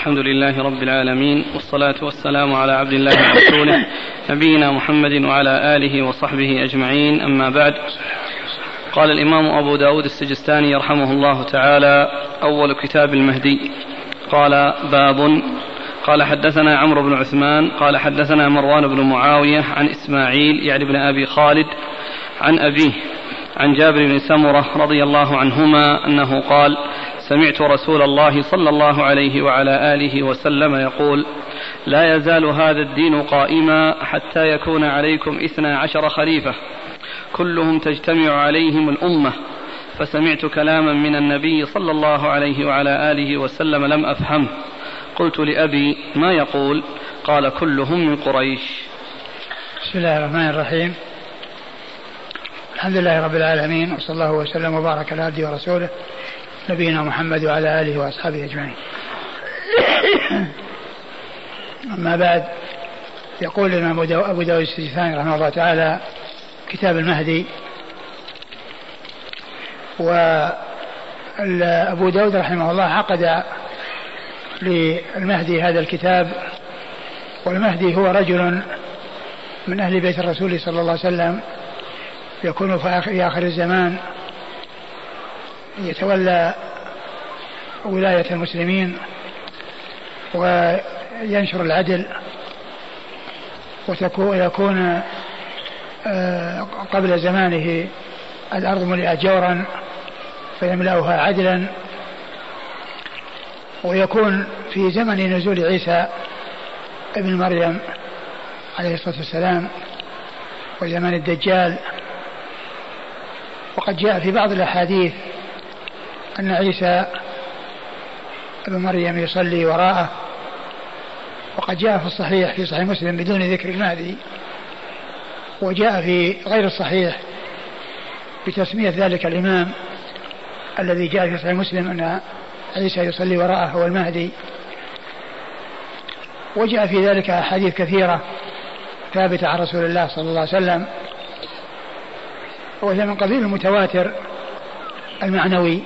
الحمد لله رب العالمين والصلاة والسلام على عبد الله ورسوله نبينا محمد وعلى آله وصحبه أجمعين أما بعد. قال الإمام أبو داود السجستاني رحمه الله تعالى أول كتاب المهدي. قال باب. قال حدثنا عمرو بن عثمان قال حدثنا مروان بن معاوية عن إسماعيل يعني بن أبي خالد عن أبيه عن جابر بن سمرة رضي الله عنهما أنه قال سمعت رسول الله صلى الله عليه وعلى آله وسلم يقول لا يزال هذا الدين قائما حتى يكون عليكم اثنا عشر خليفة كلهم تجتمع عليهم الأمة. فسمعت كلاما من النبي صلى الله عليه وعلى آله وسلم لم أفهمه قلت لأبي ما يقول؟ قال كلهم من قريش. بسم الله الرحمن الرحيم. الحمد لله رب العالمين وصلى الله وسلم وبارك على عبده ورسوله نبينا محمد وعلى آله وأصحابه أجمعين. أما بعد يقول الإمام أبو داود السجستاني رحمه الله تعالى كتاب المهدي وأبو داود رحمه الله عقد للمهدي هذا الكتاب والمهدي هو رجل من أهل بيت الرسول صلى الله عليه وسلم يكون في آخر الزمان يتولى ولاية المسلمين وينشر العدل ويكون آه، قبل زمانه الأرض ملئة جورا فيملأها عدلا. ويكون في زمن نزول عيسى ابن مريم عليه الصلاة والسلام وزمان الدجال. وقد جاء في بعض الأحاديث أن عيسى ابن مريم يصلي وراءه وقد جاء في الصحيح في صحيح مسلم بدون ذكر المهدي وجاء في غير الصحيح بتسمية ذلك الإمام الذي جاء في صحيح مسلم أن عيسى يصلي وراءه هو المهدي. وجاء في ذلك أحاديث كثيرة ثابتة عن رسول الله صلى الله عليه وسلم وهي من قبيل المتواتر المعنوي.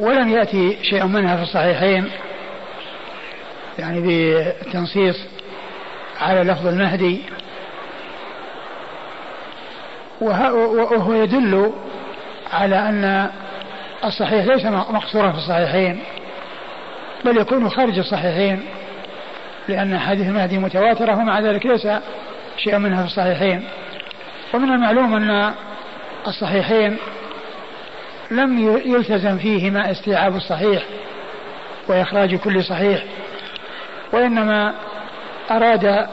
ولم يأتي شيء منها في الصحيحين يعني بالتنصيص على لفظ المهدي. وهو يدل على أن الصحيح ليس مقصورا في الصحيحين بل يكون خارج الصحيحين لأن حديث المهدي متواترة ومع ذلك ليس شيء منها في الصحيحين. ومن المعلوم أن الصحيحين لم يلتزم فيهما استيعاب الصحيح وإخراج كل صحيح وإنما أراد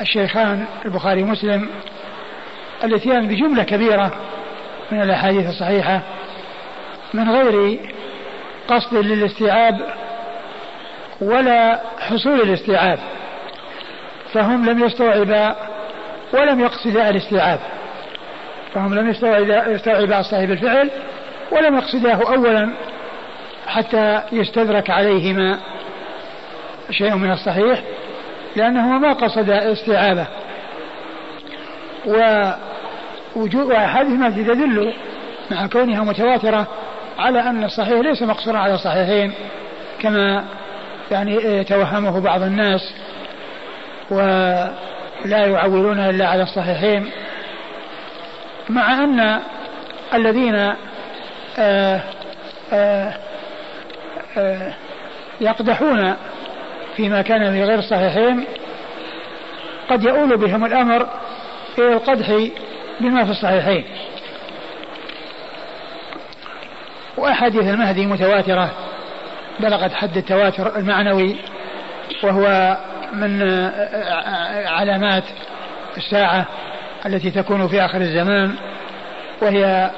الشيخان البخاري ومسلم الإتيان بجملة كبيرة من الأحاديث الصحيحة من غير قصد للاستيعاب ولا حصول الاستيعاب فهم لم يستوعبا ولم يقصدا الاستيعاب فهم لم يستوعبا الصحيح بالفعل ولم يقصداه أولا حتى يستدرك عليهما شيء من الصحيح لأنه ما قصد استيعابه. ووجود المسجد تدل مع كونها متواترة على أن الصحيح ليس مقصورا على الصحيحين كما يعني يتوهمه بعض الناس ولا يعولون إلا على الصحيحين مع أن الذين يقدحون فيما كان في غير الصحيحين قد يؤول بهم الأمر إلى القدح بما في الصحيحين. وأحاديث المهدي متواترة بلغت حد التواتر المعنوي وهو من علامات الساعة التي تكون في آخر الزمان وهي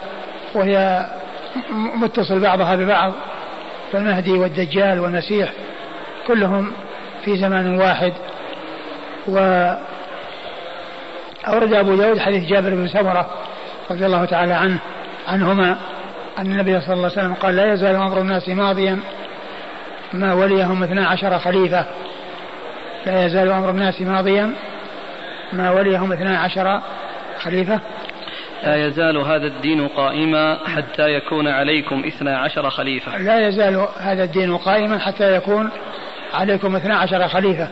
وهي متصل بعضها ببعض فالمهدي والدجال والمسيح كلهم في زمان واحد. و أورد أبو داود حديث جابر بن سمرة رضي الله تعالى عنه عنهما أن النبي صلى الله عليه وسلم قال لا يزال أمر الناس ماضيا ما وليهم اثنا عشر خليفة. لا يزال أمر الناس ماضيا ما وليهم اثنا عشر خليفة. لا يزال هذا الدين قائما حتى يكون عليكم اثنا عشر خليفة. لا يزال هذا الدين قائما حتى يكون عليكم اثنا عشر خليفة.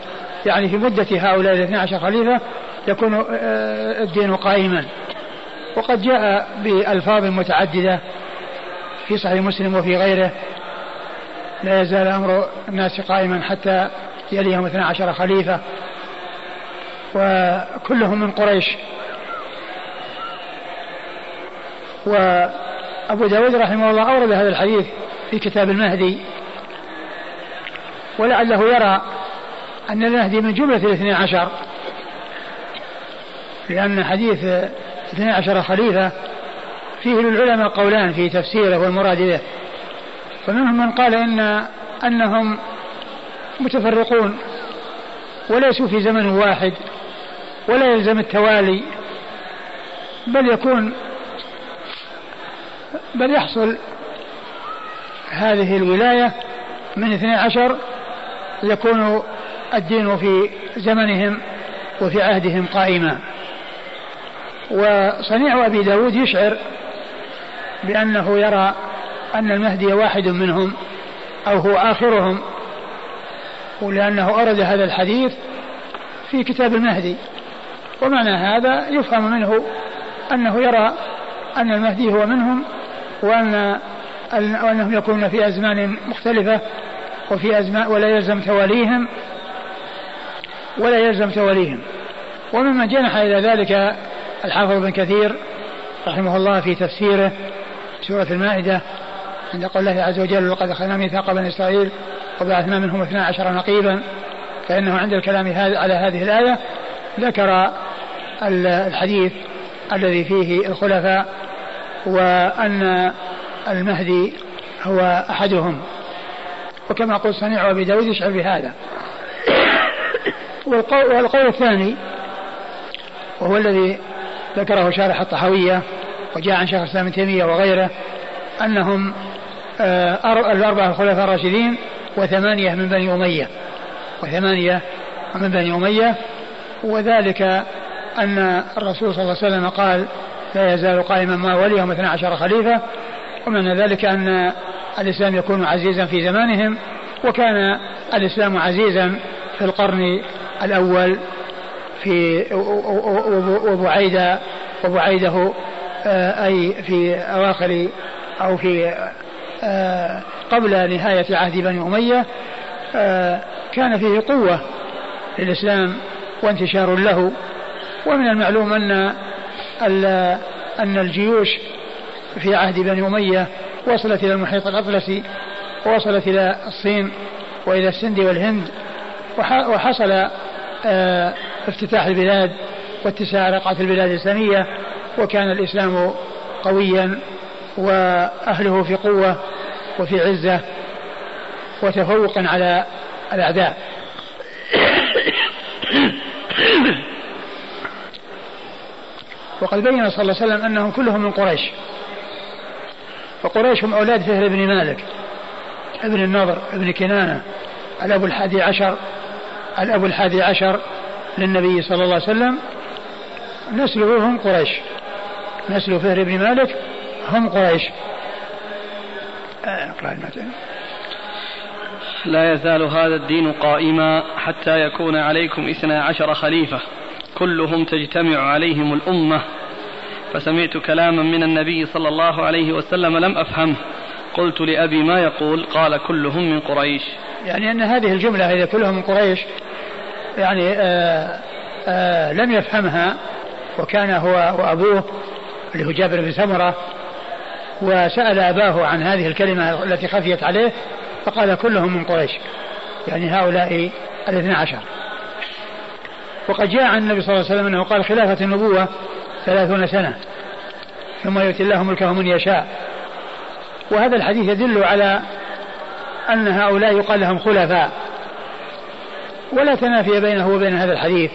يعني في مدة هؤلاء الاثنى عشر خليفة يكون آه، الدين قائما. وقد جاء بألفاظ متعددة في صحيح مسلم وفي غيره. لا يزال أمر الناس قائما حتى يليهم اثنا عشر خليفة. وكلهم من قريش. وأبو داود رحمه الله أورد هذا الحديث في كتاب المهدي. ولعله يرى أن المهدي من جملة الاثني عشر لأن حديث اثني عشر خليفة فيه للعلماء قولان في تفسيره والمراد به. فمنهم من قال إن أنهم متفرقون وليسوا في زمن واحد ولا يلزم التوالي بل يكون بل يحصل هذه الولاية من اثني عشر يكون الدين في زمنهم وفي عهدهم قائما. وصنيع أبي داود يشعر بأنه يرى أن المهدي واحد منهم أو هو آخرهم ولأنه أرد هذا الحديث في كتاب المهدي. ومعنى هذا يفهم منه أنه يرى أن المهدي هو منهم وأن وأنهم يكونون في أزمان مختلفة وفي أزمان ولا يلزم تواليهم ولا يلزم تواليهم. وممن جنح إلى ذلك الحافظ بن كثير رحمه الله في تفسيره سورة المائدة عند قول الله عز وجل وقد أخذنا ميثاق بني إسرائيل وبعثنا منهم اثنا عشر نقيبا فإنه عند الكلام على هذه الآية ذكر الحديث الذي فيه الخلفاء وأن المهدي هو أحدهم. وكما قلت صنيع أبي داود يشعر بهذا. والقول الثاني وهو الذي ذكره شارح الطحاوية وجاء عن شيخ الإسلام تيمية وغيره أنهم آه، الأربعة الخلفاء الراشدين وثمانية من بني أمية. وثمانية من بني أمية. وذلك أن الرسول صلى الله عليه وسلم قال لا يزال قائما ما وليهم اثنا عشر خليفة ومن ذلك أن الإسلام يكون عزيزا في زمانهم وكان الإسلام عزيزا في القرن الأول في وبعيد وبعيده آه، أي في أواخر أو في آه، قبل نهاية عهد بني أمية آه، كان فيه قوة للإسلام وانتشار له. ومن المعلوم أن أن الجيوش في عهد بني أمية وصلت إلى المحيط الأطلسي ووصلت إلى الصين وإلى السند والهند وحصل آه، افتتاح البلاد واتساع رقعة البلاد الإسلامية وكان الإسلام قويا وأهله في قوة وفي عزة وتفوقا على الأعداء. وقد بين صلى الله عليه وسلم أنهم كلهم من قريش. وقريش هم أولاد فهر بن مالك ابن النضر ابن كنانة الأب الحادي عشر الأب الحادي عشر للنبي صلى الله عليه وسلم. نسله هم قريش. نسل فهر بن مالك هم قريش. آه، لا يزال هذا الدين قائما حتى يكون عليكم اثنا عشر خليفة. كلهم تجتمع عليهم الأمة. فسمعت كلاما من النبي صلى الله عليه وسلم لم أفهمه قلت لأبي ما يقول؟ قال كلهم من قريش. يعني أن هذه الجملة إذا كلهم من قريش يعني آآ آه، آآ آه، لم يفهمها وكان هو وأبوه اللي هو جابر بن سمرة وسأل أباه عن هذه الكلمة التي خفيت عليه فقال كلهم من قريش. يعني هؤلاء الاثنى عشر. وقد جاء عن النبي صلى الله عليه وسلم أنه قال خلافة النبوة ثلاثون سنة. ثم يؤتي الله ملكه من يشاء. وهذا الحديث يدل على أن هؤلاء يقال لهم خلفاء. ولا تنافي بينه وبين هذا الحديث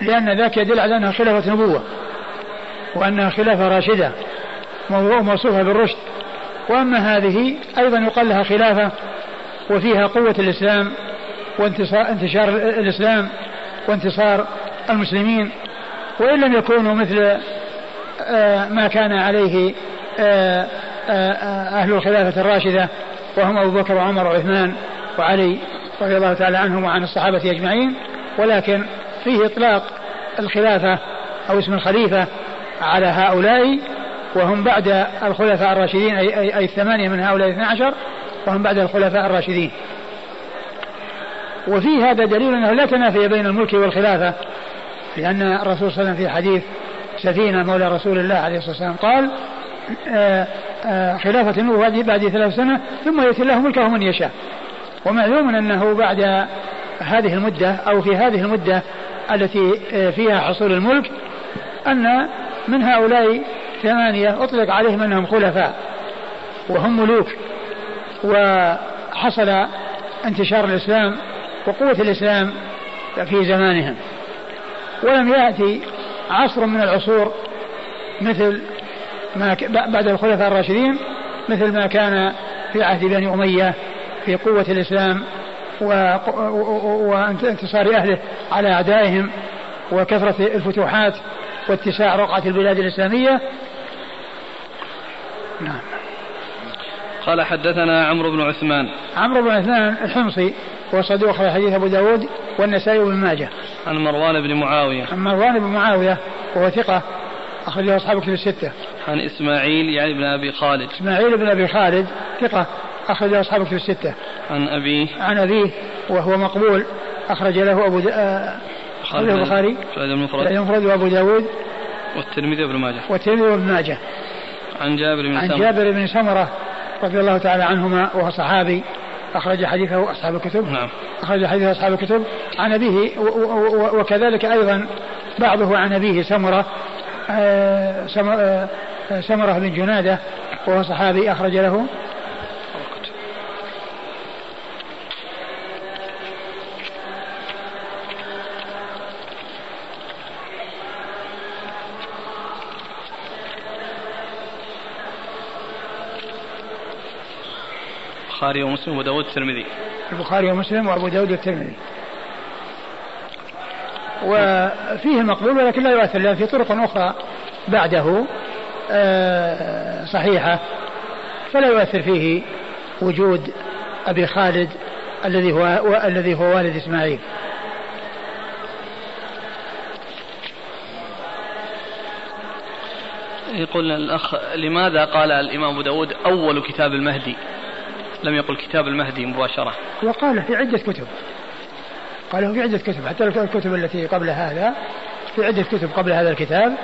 لأن ذاك يدل على أنها خلافة نبوة وأنها خلافة راشدة موصوفة بالرشد. وأما هذه أيضا يقال لها خلافة وفيها قوة الإسلام وانتشار الإسلام وانتصار المسلمين وإن لم يكونوا مثل ما كان عليه أهل الخلافة الراشدة وهم أبو بكر وعمر وعثمان وعلي رضي الله تعالى عنهم وعن الصحابة أجمعين. ولكن فيه إطلاق الخلافة أو اسم الخليفة على هؤلاء وهم بعد الخلفاء الراشدين أي, أي الثمانية من هؤلاء الاثنى عشر وهم بعد الخلفاء الراشدين. وفي هذا دليل أنه لا تنافي بين الملك والخلافة لأن الرسول صلى الله عليه وسلم في حديث سفينة مولى رسول الله عليه الصلاة والسلام قال آه، آه، خلافة النبوة بعد ثلاث سنة ثم يأتي الله ملكه من يشاء. ومعلوم أنه بعد هذه المدة أو في هذه المدة التي آه، فيها حصول الملك أن من هؤلاء ثمانية أطلق عليهم أنهم خلفاء وهم ملوك وحصل انتشار الإسلام وقوة الإسلام في زمانهم ولم يأتي عصر من العصور مثل ما بعد الخلفاء الراشدين مثل ما كان في عهد بني أمية في قوة الإسلام وانتصار أهله على أعدائهم وكثرة الفتوحات واتساع رقعة البلاد الإسلامية. نعم. قال حدثنا عمرو بن عثمان. عمرو بن عثمان الحمصي هو صدوق حديث أبو داود والنسائي وابن ماجه. عن مروان بن معاوية. عن مروان بن معاوية وهو ثقة أخرجه أصحاب كتب الستة. عن إسماعيل يعني بن أبي خالد. إسماعيل بن أبي خالد ثقة أخرجه أصحاب كتب الستة. عن أبيه عن أبيه وهو مقبول أخرج له أبو آه، أخرجه البخاري المفرد المفرد وأبو داود. والترمذي وابن ماجه. والترمذي وابن ماجه. عن جابر بن عن جابر بن سمرة رضي الله تعالى عنهما وهو صحابي. أخرج حديثه أصحاب الكتب. نعم. أخرج حديثه أصحاب الكتب. عن أبيه وكذلك أيضا بعضه عن أبيه سمرة. آه، آه، سمرة بن جنادة وهو صحابي أخرج له. البخاري ومسلم وأبو داود الترمذي. البخاري ومسلم وأبو داود الترمذي. وفيه المقبول ولكن لا يؤثر لأن في طرق أخرى بعده آه، صحيحة. فلا يؤثر فيه وجود أبي خالد الذي هو الذي هو والد إسماعيل. يقول الأخ لماذا قال الإمام أبو داود أول كتاب المهدي؟ لم يقل كتاب المهدي مباشرة. وقال في عدة كتب. قاله في عدة كتب. حتى الكتب التي قبل هذا في عدة كتب قبل هذا الكتاب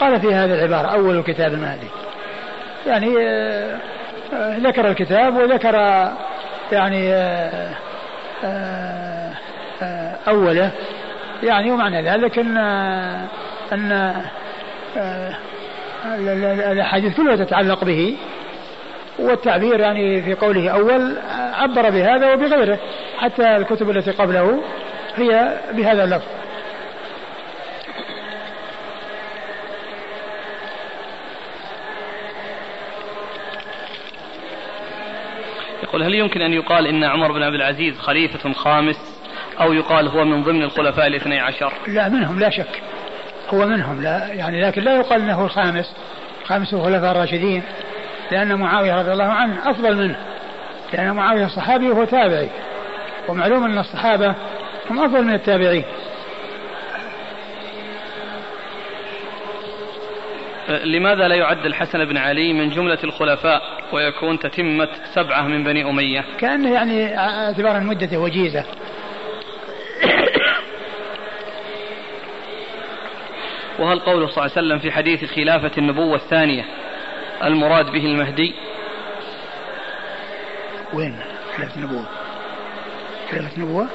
قال في هذه العبارة أول كتاب المهدي. يعني آه، آه، ذكر الكتاب وذكر يعني آه، أوله. يعني ومعنى ذلك أن أن الأحاديث كلها تتعلق به. والتعبير يعني في قوله أول عبر بهذا وبغيره حتى الكتب التي قبله هي بهذا اللفظ. يقول هل يمكن أن يقال إن عمر بن عبد العزيز خليفة خامس أو يقال هو من ضمن الخلفاء الاثني عشر؟ لا منهم لا شك. هو منهم لا يعني لكن لا يقال إنه الخامس خامس الخلفاء الراشدين. لأن معاوية رضي الله عنه أفضل منه لأن معاوية صحابي وهو تابعي ومعلوم أن الصحابة هم أفضل من التابعين. لماذا لا يعد الحسن بن علي من جملة الخلفاء ويكون تتمة سبعة من بني أمية؟ كأنه يعني اعتبارا مدته وجيزة. وهل قوله صلى الله عليه وسلم في حديث خلافة النبوة الثانية المراد به المهدي؟ وين؟ خلافة النبوة. خلافة النبوة؟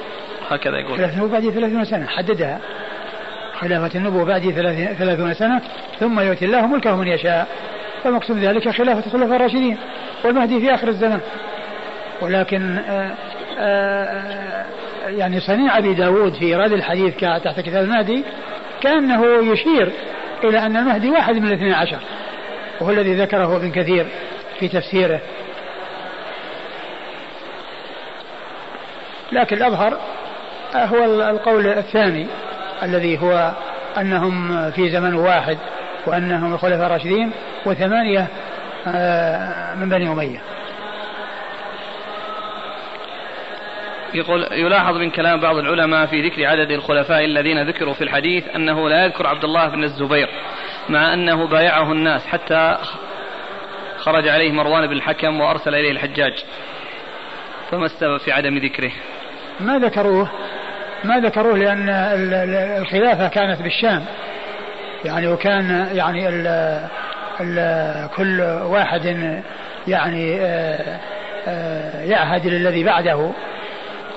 هكذا يقول. خلافة النبوة بعد ثلاثون سنة. حددها. خلافة النبوة بعد ثلاثون سنة ثم يؤتي الله ملكه من يشاء. فمقصود ذلك خلافة الخلفاء الراشدين والمهدي في آخر الزمن. ولكن آآ آه، آآ آه، يعني صنيع أبي داود في إيراد الحديث تحت كتاب المهدي كأنه يشير إلى أن المهدي واحد من الاثنين عشر. وهو الذي ذكره ابن كثير في تفسيره. لكن الأظهر هو القول الثاني الذي هو أنهم في زمن واحد وأنهم الخلفاء الراشدين وثمانية آه، من بني أمية. يقول يلاحظ من كلام بعض العلماء في ذكر عدد الخلفاء الذين ذكروا في الحديث أنه لا يذكر عبد الله بن الزبير. مع أنه بايعه الناس حتى خرج عليه مروان بن الحكم وأرسل إليه الحجاج. فما السبب في عدم ذكره؟ ما ذكروه. ما ذكروه لأن الخلافة كانت بالشام. يعني وكان يعني ال ال كل واحد يعني آه، آه، يعهد للذي بعده.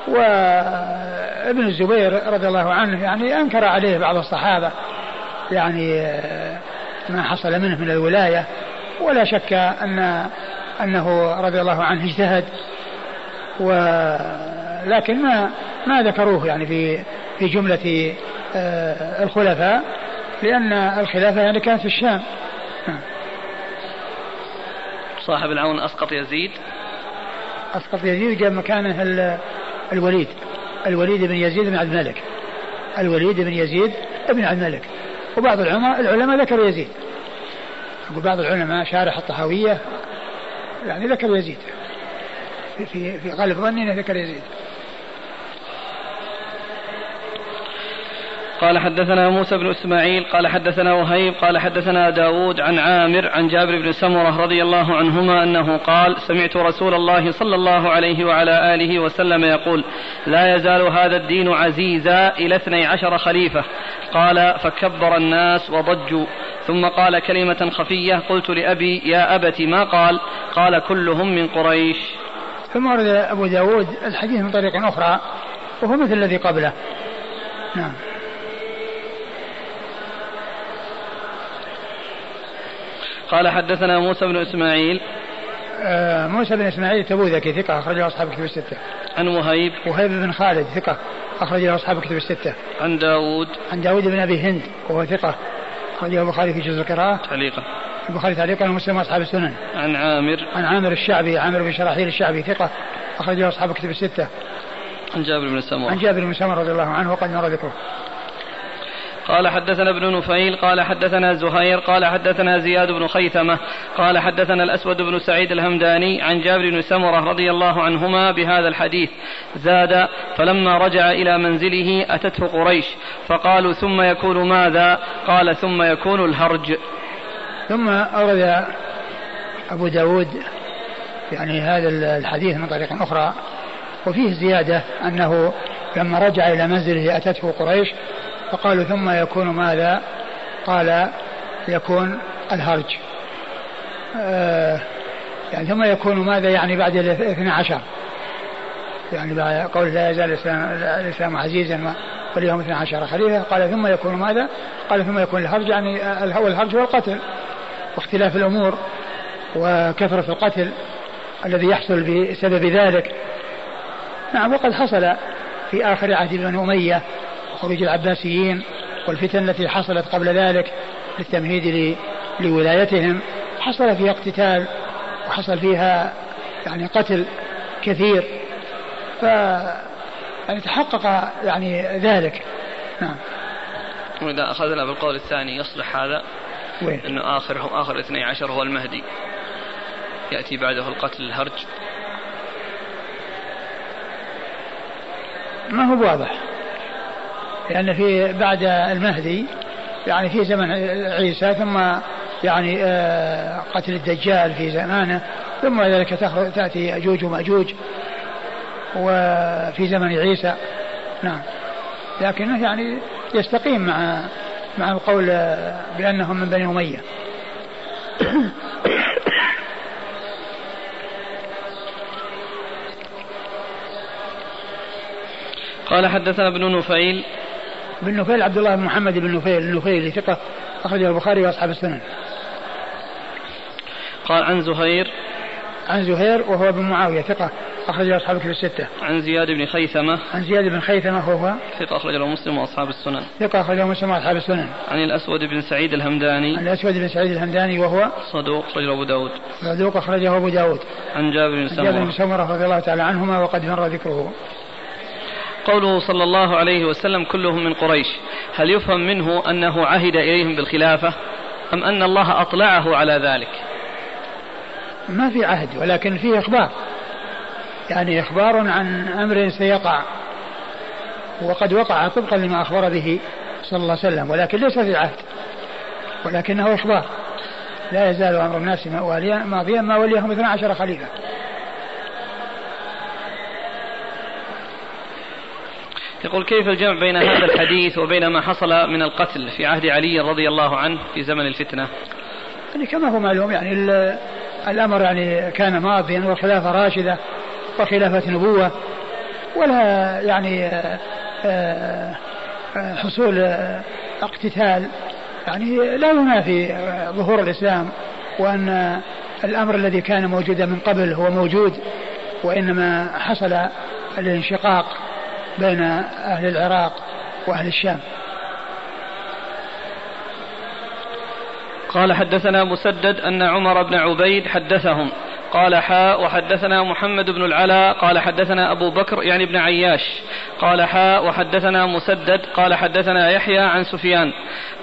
وابن الزبير رضي الله عنه يعني أنكر عليه بعض الصحابة. يعني آه، ما حصل منه من الولاية. ولا شك أن أنه رضي الله عنه اجتهد. ولكن ما ما ذكروه يعني في في جملة آه، الخلفاء. لأن الخلافة يعني كانت في الشام. صاحب العون أسقط يزيد. أسقط يزيد جاء مكانه الوليد. الوليد بن يزيد بن عبد الملك. الوليد بن يزيد بن عبد الملك. وبعض العلماء ذكروا يزيد. وبعض العلماء شارح الطحاوية يعني ذكر يزيد. في في, غالب ظني ذكر يزيد. قال حدثنا موسى بن إسماعيل قال حدثنا وهيب قال حدثنا داود عن عامر عن جابر بن سمرة رضي الله عنهما أنه قال سمعت رسول الله صلى الله عليه وعلى آله وسلم يقول لا يزال هذا الدين عزيزا إلى اثني عشر خليفة. قال فكبر الناس وضجوا. ثم قال كلمة خفية قلت لأبي يا أبت ما قال؟ قال كلهم من قريش. ثم ورد أبو داود الحديث من طريق أخرى وهو مثل الذي قبله. نعم. قال حدثنا موسى بن إسماعيل آه موسى بن إسماعيل تبوذكي ثقة أخرجه أصحاب الكتب الستة. عن وهيب وهيب بن خالد ثقة أخرجه أصحاب الكتب الستة. عن داود عن داود بن أبي هند وهو ثقة أخرجه البخاري في جزء القراءة. تعليقا. البخاري تعليقا ومسلم أصحاب السنن. عن عامر. عن عامر الشعبي عامر بن شراحيل الشعبي ثقة أخرجه أصحاب الكتب الستة. عن جابر بن سمرة. عن جابر بن سمرة رضي الله عنه وقد مر ذكره. قال حدثنا ابن نفيل قال حدثنا زهير قال حدثنا زياد بن خيثمة قال حدثنا الأسود بن سعيد الهمداني عن جابر بن سمرة رضي الله عنهما بهذا الحديث. زاد فلما رجع إلى منزله أتته قريش فقالوا ثم يكون ماذا؟ قال ثم يكون الهرج. ثم أورد أبو داود يعني هذا الحديث من طريق أخرى وفيه زيادة أنه لما رجع إلى منزله أتته قريش فقالوا ثم يكون ماذا؟ قال يكون الهرج. آه يعني ثم يكون ماذا يعني بعد الاثنى عشر؟ يعني بعد قول لا يزال الإسلام, الإسلام عزيزا واليوم اثنى عشر خليفة. قال ثم يكون ماذا؟ قال ثم يكون الهرج يعني الهرج هو القتل واختلاف الأمور وكثرة القتل الذي يحصل بسبب ذلك. نعم وقد حصل في آخر عهد بن أمية خروج العباسيين والفتن التي حصلت قبل ذلك للتمهيد لولايتهم. حصل فيها اقتتال وحصل فيها يعني قتل كثير. ف يعني تحقق يعني ذلك. نعم. وإذا أخذنا بالقول الثاني يصلح هذا وين؟ أنه آخر اثني عشر هو المهدي. يأتي بعده القتل الهرج. ما هو واضح. لأن في بعد المهدي يعني في زمن عيسى ثم يعني آه، قتل الدجال في زمانه ثم ذلك تأتي يأجوج ومأجوج وفي زمن عيسى. نعم. لكنه يعني يستقيم مع مع القول بأنهم من بني أمية. قال حدثنا ابن نفيل بن نفيل عبد الله بن محمد بن نفيل النفيلي ثقة أخرجه البخاري وأصحاب السنن. قال عن زهير عن زهير وهو بن معاوية ثقة أخرجه أصحاب الكتب الستة. عن زياد بن خيثمة عن زياد بن خيثمة وهو ثقة أخرجه مسلم وأصحاب السنن. ثقة أخرجه مسلم وأصحاب السنن. عن الأسود بن سعيد الهمداني. عن الأسود بن سعيد الهمداني وهو صدوق أخرجه أبو داود. صدوق أخرجه أبو داود. عن جابر بن سمرة. جابر بن سمرة رضي الله تعالى عنهما وقد مر ذكره. قوله صلى الله عليه وسلم كلهم من قريش. هل يفهم منه أنه عهد إليهم بالخلافة أم أن الله أطلعه على ذلك؟ ما في عهد ولكن فيه إخبار. يعني إخبار عن أمر سيقع وقد وقع طبقا لما أخبر به صلى الله عليه وسلم ولكن ليس في عهد ولكنه إخبار. لا يزال أمر الناس ماضيا ما وليهم 12 خليفة. يقول كيف الجمع بين هذا الحديث وبين ما حصل من القتل في عهد علي رضي الله عنه في زمن الفتنة؟ يعني كما هو معلوم يعني الأمر يعني كان ماضيا والخلافة راشدة وخلافة نبوة ولا يعني آه، آه، آه، حصول اقتتال. يعني لا ينافي ظهور الإسلام وأن الأمر الذي كان موجودا من قبل هو موجود وإنما حصل الانشقاق. بين أهل العراق وأهل الشام. قال حدثنا مسدد أن عمر بن عبيد حدثهم. قال حاء وحدثنا محمد بن العلاء قال حدثنا أبو بكر يعني ابن عياش. قال حاء وحدثنا مسدد قال حدثنا يحيى عن سفيان.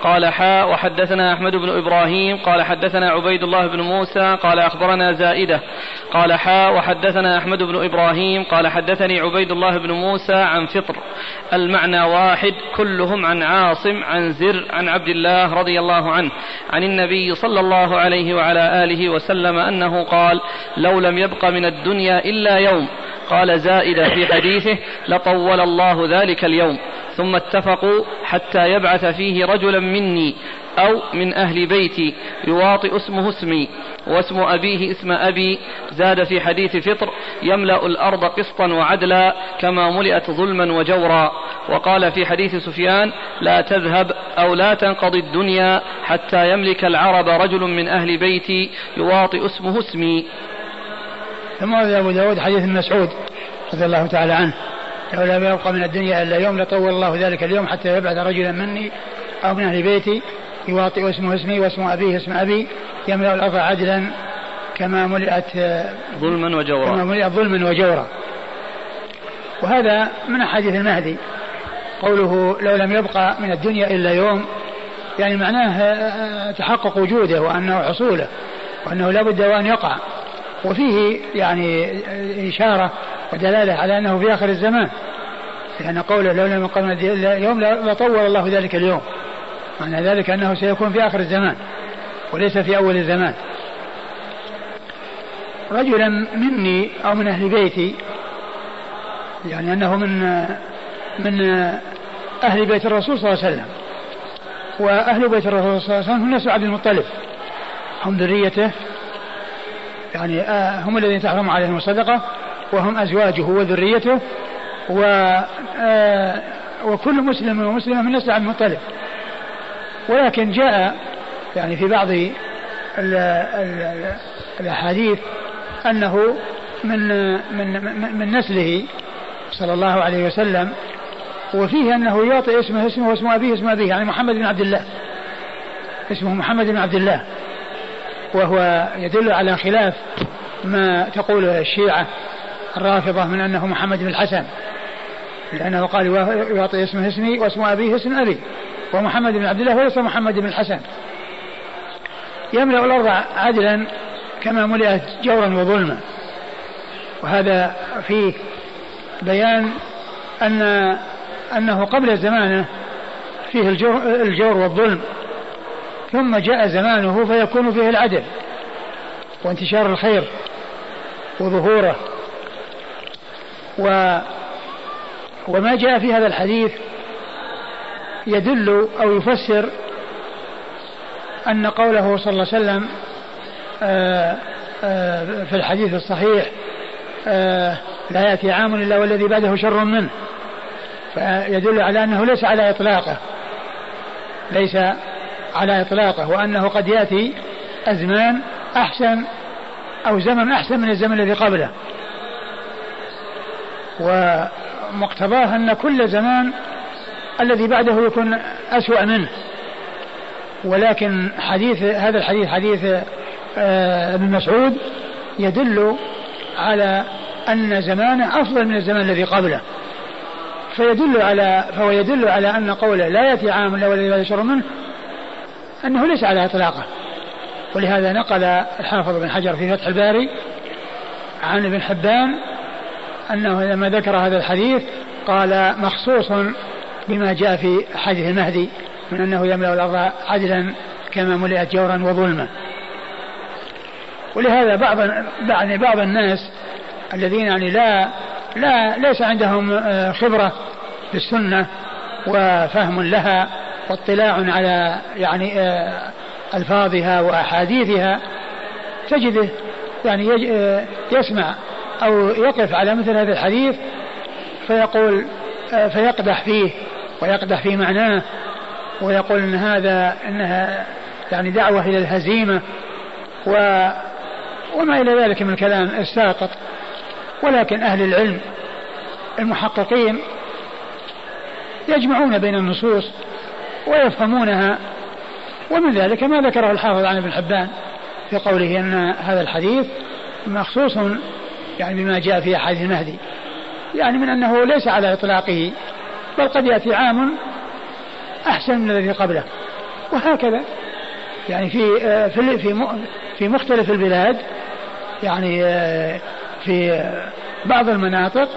قال حاء وحدثنا أحمد بن إبراهيم قال حدثنا عبيد الله بن موسى قال أخبرنا زائدة. قال حاء وحدثنا أحمد بن إبراهيم قال حدثني عبيد الله بن موسى عن فطر. المعنى واحد كلهم عن عاصم عن زر عن عبد الله رضي الله عنه عن النبي صلى الله عليه وعلى آله وسلم أنه قال لو لم يبق من الدنيا إلا يوم. قال زائدة في حديثه لطول الله ذلك اليوم. ثم اتفقوا حتى يبعث فيه رجلا مني أو من أهل بيتي يواطئ اسمه اسمي واسم أبيه اسم أبي. زاد في حديث فطر يملأ الأرض قسطا وعدلا كما ملئت ظلما وجورا. وقال في حديث سفيان لا تذهب أو لا تنقضي الدنيا حتى يملك العرب رجل من أهل بيتي يواطئ اسمه اسمي. ثم أبو داود حديث مسعود رضي الله تعالى عنه. لو لم يبقى من الدنيا إلا يوم لطول الله ذلك اليوم حتى يبعث رجلا مني أو من أهل بيتي يواطئ اسمه اسمي واسم أبيه اسم أبي يملأ الأرض عدلا كما ملئت ظلما وجورا. كما ملئت ظلما وجورا. وهذا من أحاديث المهدي. قوله لو لم يبقى من الدنيا إلا يوم يعني معناه تحقق وجوده وأنه حصوله وأنه لا بد وأن يقع. وفيه يعني إشارة ودلالة على أنه في آخر الزمان. لأن قوله لو لم يبقى من الدنيا إلا يوم لطول الله ذلك اليوم. معنى ذلك أنه سيكون في آخر الزمان وليس في أول الزمان. رجلا مني أو من أهل بيتي يعني أنه من من أهل بيت الرسول صلى الله عليه وسلم. وأهل بيت الرسول صلى الله عليه وسلم هم نسل عبد المطلب. هم ذريته يعني آه، هم الذين تحرم عليهم الصدقة وهم أزواجه وذريته و آه، وكل مسلم ومسلمة من نسل عبد المطلب. ولكن جاء يعني في بعض ال ال الأحاديث أنه من من من نسله صلى الله عليه وسلم وفيه أنه يعطي اسمه اسمه واسم أبيه اسم أبيه يعني محمد بن عبد الله. اسمه محمد بن عبد الله. وهو يدل على خلاف ما تقوله الشيعة الرافضة من أنه محمد بن الحسن. لأنه قال يعطي اسمه اسمي واسم أبيه اسم أبي. ومحمد بن عبد الله وليس محمد بن الحسن. يملأ الأرض عدلا كما ملئت جورا وظلما. وهذا فيه بيان أن أنه قبل زمانه فيه الجور, الجور والظلم. ثم جاء زمانه فيكون فيه العدل وانتشار الخير وظهوره. و وما جاء في هذا الحديث يدل أو يفسر أن قوله صلى الله عليه وسلم آه، آه، في الحديث الصحيح آه، لا يأتي عام إلا والذي بعده شر منه. فيدل على أنه ليس على إطلاقه ليس على إطلاقه وأنه قد يأتي أزمان أحسن أو زمن أحسن من الزمن الذي قبله. ومقتضاه أن كل زمان الذي بعده يكون أسوأ منه. ولكن حديث هذا الحديث حديث آه، ابن مسعود يدل على أن زمانه أفضل من الزمان الذي قبله. فيدل على فهو يدل على أن قوله لا يأتي عام إلا والذي لا شر منه أنه ليس على إطلاقه. ولهذا نقل الحافظ بن حجر في فتح الباري عن ابن حبان أنه لما ذكر هذا الحديث قال مخصوص بما جاء في حديث المهدي من أنه يملأ الأرض عدلا كما ملئت جورا وظلما. ولهذا بعض يعني بعض الناس الذين يعني لا لا ليس عندهم آه، خبرة بالسنة وفهم لها واطلاع على يعني آه، ألفاظها وأحاديثها تجده يعني آه، يسمع أو يقف على مثل هذا الحديث فيقول فيقدح فيه ويقدح في معناه ويقول إن هذا إنها يعني دعوة إلى الهزيمة و وما إلى ذلك من الكلام الساقط. ولكن أهل العلم المحققين يجمعون بين النصوص ويفهمونها. ومن ذلك ما ذكره الحافظ عن ابن حبان في قوله أن هذا الحديث مخصوص يعني بما جاء في أحاديث المهدي. يعني من أنه ليس على إطلاقه بل قد يأتي عام أحسن من الذي قبله. وهكذا. يعني في في في في مختلف البلاد يعني في بعض المناطق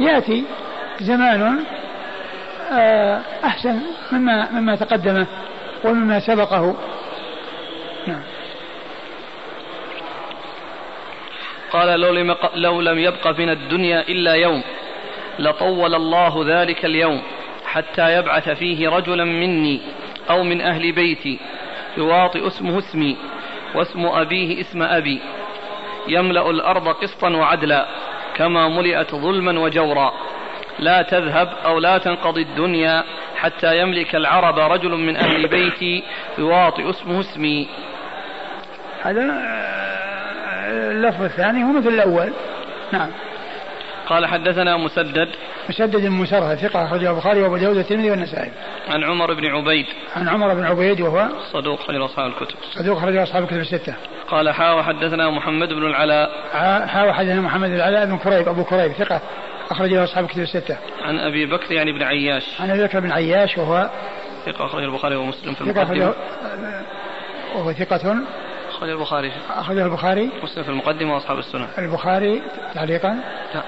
يأتي زمان آه، أحسن مما مما تقدمه ومما سبقه. نعم. قال لو لم, لو لم يبق من الدنيا إلا يوم لطول الله ذلك اليوم حتى يبعث فيه رجلا مني أو من أهل بيتي يواطئ اسمه اسمي واسم أبيه اسم أبي يملأ الأرض قسطا وعدلا كما ملئت ظلما وجورا. لا تذهب أو لا تنقضي الدنيا حتى يملك العرب رجل من أهل بيتي يواطئ اسمه اسمي هذا اللفظ الثاني هو مثل الأول نعم قال حدثنا مسدد مسدد مسرها ثقة أخرجه البخاري وأبو داود والترمذي والنسائي. عن عمر بن عبيد. عن عمر بن عبيد وهو صدوق أخرج أصحاب الكتب. صدوق أخرج أصحاب الكتب الستة. قال حا وحدثنا محمد بن العلاء. حا وحدثنا محمد بن العلاء بن كريب أبو كريب ثقة أخرج له أصحاب الكتب الستة. عن أبي بكر يعني بن عياش. عن أبي بكر بن عياش وهو ثقة أخرج البخاري ومسلم في المقدمة. وهو ثقة أخرج البخاري. أخرجه البخاري. مسلم في المقدمة وأصحاب السنة. البخاري تعليقا. لا.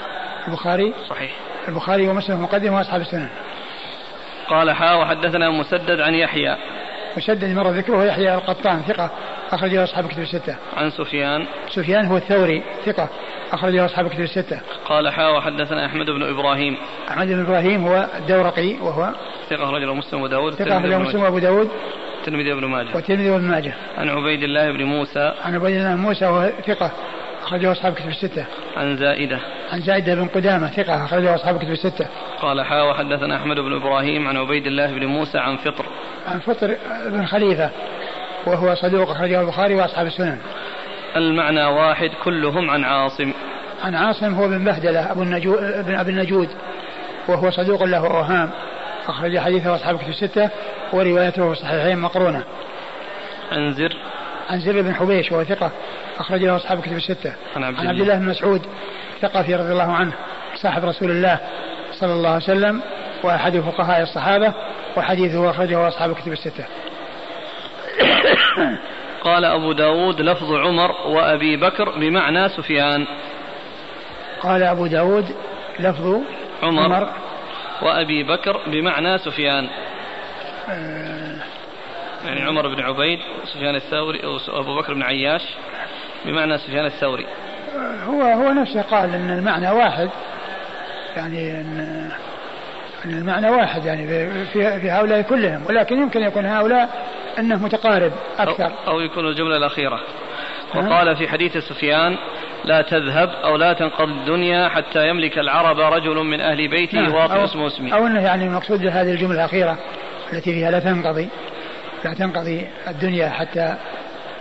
البخاري. صحيح. البخاري ومسلم في المقدمة وأصحاب السنة. قال حا وحدثنا مسدد عن يحيى. مسدد مر ذكره يحيى القطان ثقة. أخرج له أصحاب كتب الستة. عن سفيان. سفيان هو الثوري ثقة. أخرج له أصحاب كتب الستة. قال حا وحدثنا أحمد بن إبراهيم. أحمد بن إبراهيم هو الدورقي وهو ثقة أخرج له مسلم وداود ثقة أخرج له مسلم وأبو داود الترمذي وابن ماجه والترمذي وابن ماجه عن عبيد الله بن موسى عن عبيد الله بن موسى وهو ثقة أخرجه أصحاب كتب الستة. عن زائدة. عن زائدة بن قدامة ثقة أخرجه أصحاب كتب الستة. قال حا وحدثنا أحمد بن إبراهيم عن عبيد الله بن موسى عن فطر. عن فطر بن خليفة وهو صدوق أخرجه البخاري وأصحاب السنن. المعنى واحد كلهم عن عاصم. عن عاصم هو بن بهدلة أبو النجود بن أبي النجود وهو صدوق له أوهام أخرج حديثه أصحاب كتب الستة وروايته في الصحيحين مقرونة. عن زر عن زر بن حبيش وهو ثقة أخرج له أصحاب كتب الستة. عن عبد, عن عبد الله بن مسعود ثقة رضي الله عنه صاحب رسول الله صلى الله عليه وسلم وأحد فقهاء الصحابة وحديثه أخرجه أصحاب كتب الستة. قال أبو داود لفظ عمر وأبي بكر بمعنى سفيان. قال أبو داود لفظ عمر, عمر. وأبي بكر بمعنى سفيان. آه. يعني عمر بن عبيد سفيان الثوري أو أبو بكر بن عياش بمعنى سفيان الثوري. هو هو نفسه قال إن المعنى واحد. يعني إن ان المعنى واحد يعني في في هؤلاء كلهم ولكن يمكن يكون هؤلاء أنه متقارب أكثر. أو, أو يكون الجملة الأخيرة. وقال في حديث سفيان لا تذهب أو لا تنقضي الدنيا حتى يملك العرب رجل من أهل بيتي نعم. واطئ اسمه اسمي. أو أنه يعني المقصود هذه الجملة الأخيرة التي فيها لا تنقضي لا تنقضي الدنيا حتى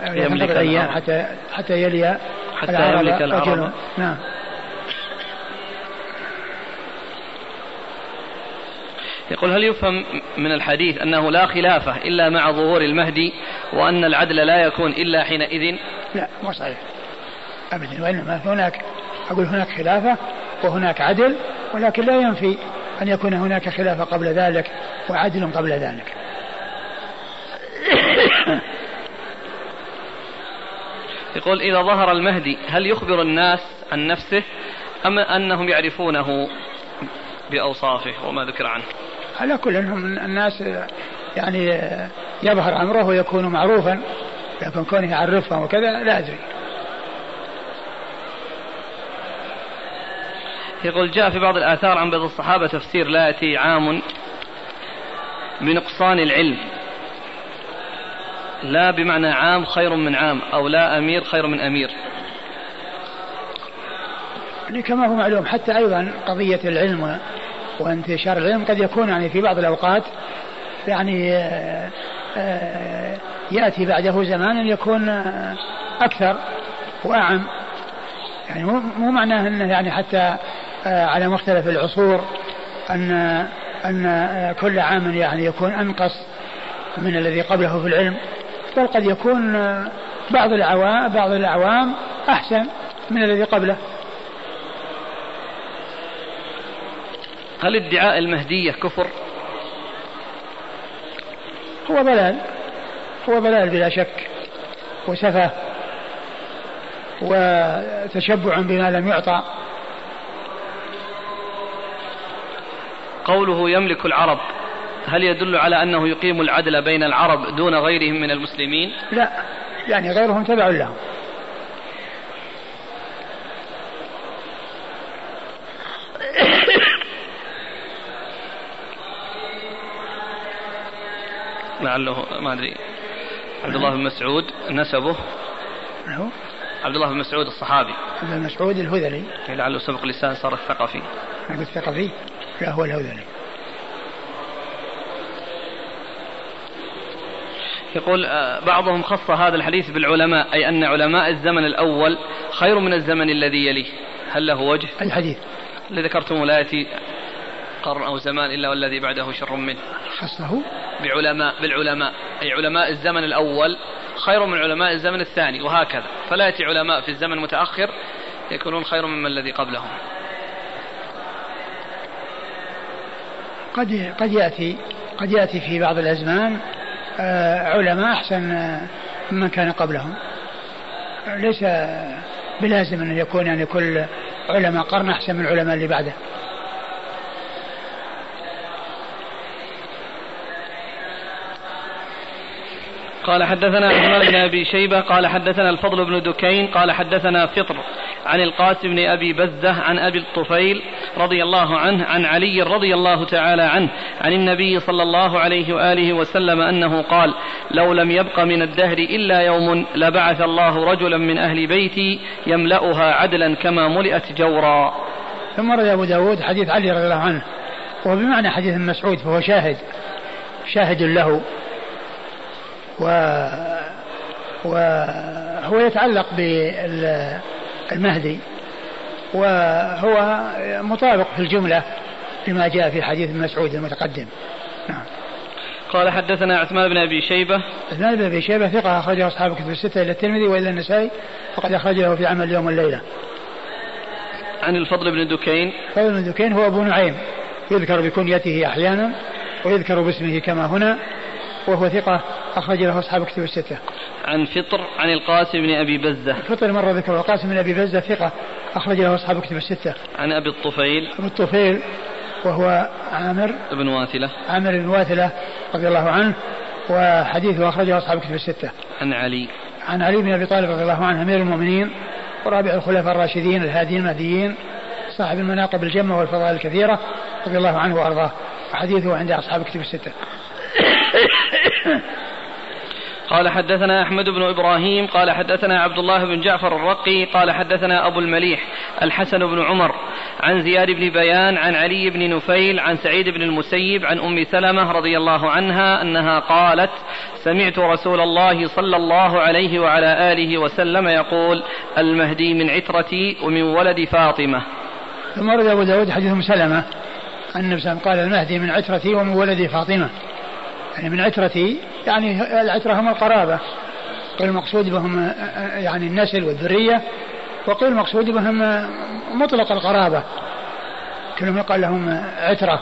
يملك الأيام حتى حتى يلي حتى يملك العرب نعم. يقول هل يفهم من الحديث أنه لا خلافة إلا مع ظهور المهدي وأن العدل لا يكون إلا حينئذ؟ لا مو صحيح. أبدا. وإنما هناك أقول هناك خلافة وهناك عدل ولكن لا ينفي أن يكون هناك خلافة قبل ذلك وعدل قبل ذلك. يقول إذا ظهر المهدي هل يخبر الناس عن نفسه أم أنهم يعرفونه بأوصافه وما ذكر عنه؟ على كل أنهم الناس يعني يظهر أمره ويكون معروفا لكن كونه يعرفهم وكذا لا أدري. يقول جاء في بعض الآثار عن بعض الصحابة تفسير لا يأتي عام بنقصان العلم. لا بمعنى عام خير من عام أو لا أمير خير من أمير. يعني كما هو معلوم حتى أيضا قضية العلم وانتشار العلم قد يكون يعني في بعض الأوقات يعني آه، آه، يأتي بعده زمان يكون آه، أكثر وأعم. يعني مو معناه أنه يعني حتى على مختلف العصور أن أن كل عام يعني يكون أنقص من الذي قبله في العلم. بل قد يكون بعض العوام بعض الأعوام أحسن من الذي قبله. هل ادعاء المهدية كفر؟ هو ضلال هو ضلال بلا شك وسفه وتشبع بما لم يعطى قوله يملك العرب هل يدل على أنه يقيم العدل بين العرب دون غيرهم من المسلمين؟ لا يعني غيرهم تبع لهم لعله ما أدري. عبد الله بن مسعود نسبه. هو؟ عبد الله بن مسعود الصحابي. عبد الله مسعود الهذلي. لعله سبق لسان صار الثقفي. الثقفي. لا هو الهذلي. يقول آه، بعضهم خص هذا الحديث بالعلماء أي أن علماء الزمن الأول خير من الزمن الذي يليه. هل له وجه؟ الحديث. اللي ذكرتم لا يأتي. قرن أو زمان إلا والذي بعده شر منه. خصه بعلماء بالعلماء. أي علماء الزمن الأول خير من علماء الزمن الثاني وهكذا. فلا يأتي علماء في الزمن المتأخر يكونون خير مما الذي قبلهم. قد قد يأتي قد يأتي في بعض الأزمان آه، علماء أحسن آه، ممن كان قبلهم. ليس بلازم أن يكون يعني كل علماء قرن أحسن من العلماء اللي بعده. قال حدثنا عثمان بن أبي شيبة قال حدثنا الفضل بن دكين قال حدثنا فطر عن القاسم بن أبي بزة عن أبي الطفيل رضي الله عنه عن علي رضي الله تعالى عنه عن النبي صلى الله عليه وآله وسلم أنه قال لو لم يبق من الدهر إلا يوم لبعث الله رجلا من أهل بيتي يملأها عدلا كما ملئت جورا. ثم روى أبو داود حديث علي رضي الله عنه وبمعنى حديث مسعود فهو شاهد شاهد له و وهو يتعلق بالمهدي وهو مطابق في الجملة لما جاء في حديث مسعود المتقدم. نعم. قال حدثنا عثمان بن أبي شيبة. عثمان بن أبي شيبة ثقة اخرجه اصحاب كتب الستة إلى الترمذي وإلى النسائي فقد أخرجه في عمل اليوم والليله. عن الفضل بن دكين. الفضل بن دكين هو أبو نعيم يذكر بكنيته أحيانا ويذكر باسمه كما هنا وهو ثقة أخرج له أصحاب كتب الستة. عن فطر عن القاسم بن أبي بزة. فطر مرة ذكر القاسم بن أبي بزة ثقة أخرج له أصحاب كتب الستة. عن أبي الطفيل. أبي الطفيل وهو عامر بن واثلة. عامر بن واثلة رضي الله عنه وحديثه أخرجه أصحاب كتب الستة. عن علي. عن علي بن أبي طالب رضي الله عنه أمير المؤمنين ورابع الخلفاء الراشدين الهاديين المهديين صاحب المناقب الجمة والفضائل الكثيرة رضي الله عنه وأرضاه وحديثه عند أصحاب كتب الستة. قال حدثنا أحمد بن إبراهيم قال حدثنا عبد الله بن جعفر الرقي قال حدثنا أبو المليح الحسن بن عمر عن زياد بن بيان عن علي بن نفيل عن سعيد بن المسيب عن أم سلمة رضي الله عنها أنها قالت سمعت رسول الله صلى الله عليه وعلى آله وسلم يقول المهدي من عترتي ومن ولد فاطمة. ثم ورد أبو داود حديث أم سلمة أن قال المهدي من عترتي ومن ولد فاطمة. يعني من عترتي يعني العترة هم القرابة. قيل المقصود بهم يعني النسل والذرية وقيل المقصود بهم مطلق القرابة. كلهم يقال لهم عترة.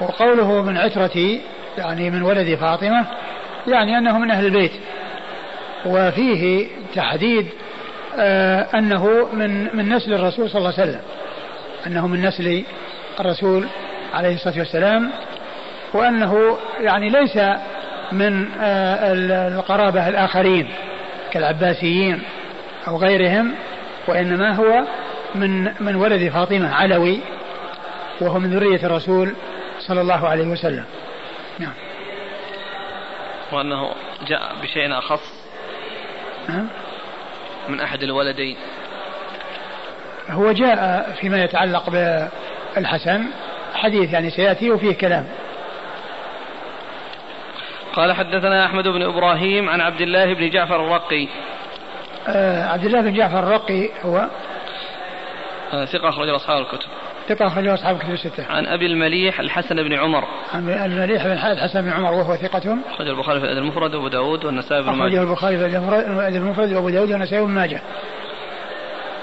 وقوله من عترتي يعني من ولد فاطمة يعني أنه من أهل البيت. وفيه تحديد آه أنه من من نسل الرسول صلى الله عليه وسلم. أنه من نسل الرسول عليه الصلاة والسلام. وأنه يعني ليس من آه القرابة الآخرين كالعباسيين أو غيرهم وإنما هو من من ولد فاطمة علوي وهو من ذرية الرسول صلى الله عليه وسلم. نعم. وأنه جاء بشيء أخص من أحد الولدين. هو جاء فيما يتعلق بالحسن حديث يعني سيأتي وفيه كلام. قال حدثنا أحمد بن إبراهيم عن عبد الله بن جعفر الرقي آه عبد الله بن جعفر الرقي هو آه ثقة أخرج أصحاب الكتب ثقة أخرج أصحاب الكتب الستة. عن أبي المليح الحسن بن عمر. عن المليح بن الحسن بن عمر وهو ثقة. أخرج البخاري في الأدب المفرد وأبو داود والنسائي بن ماجه. أخرجه البخاري في الأدب المفرد وأبو داود والنسائي بن ماجه.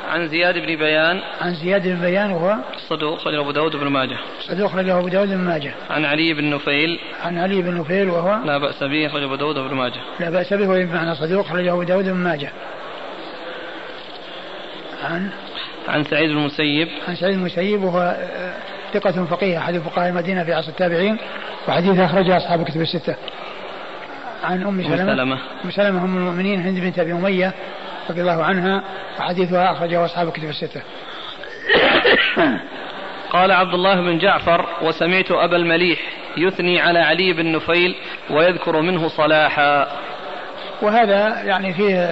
عن زياد بن بيان. عن زياد بن بيان وهو صدوق أخرجه أبو داود بن ماجه. صدوق أخرجه أبو داود بن ماجه. عن علي بن نفيل. عن علي بن نفيل وهو لا بأس به أخرجه أبو داود بن ماجه. لا بأس به وبمعنى صدوق أخرجه أبو داود بن ماجه. عن عن سعيد بن المسيب عن سعيد بن المسيب وهو ثقة فقيه أحد فقهاء المدينة في عصر التابعين وحديث أخرجه أصحاب الكتب الستة. عن أم سلمة سلمة أم سلمة أم المؤمنين هند بنت أبي أمية رضي الله عنها وحديثها أخرجه أصحاب الكتب الستة. قال عبد الله بن جعفر وسمعت أبا المليح يثني على علي بن نفيل ويذكر منه صلاحا وهذا يعني فيه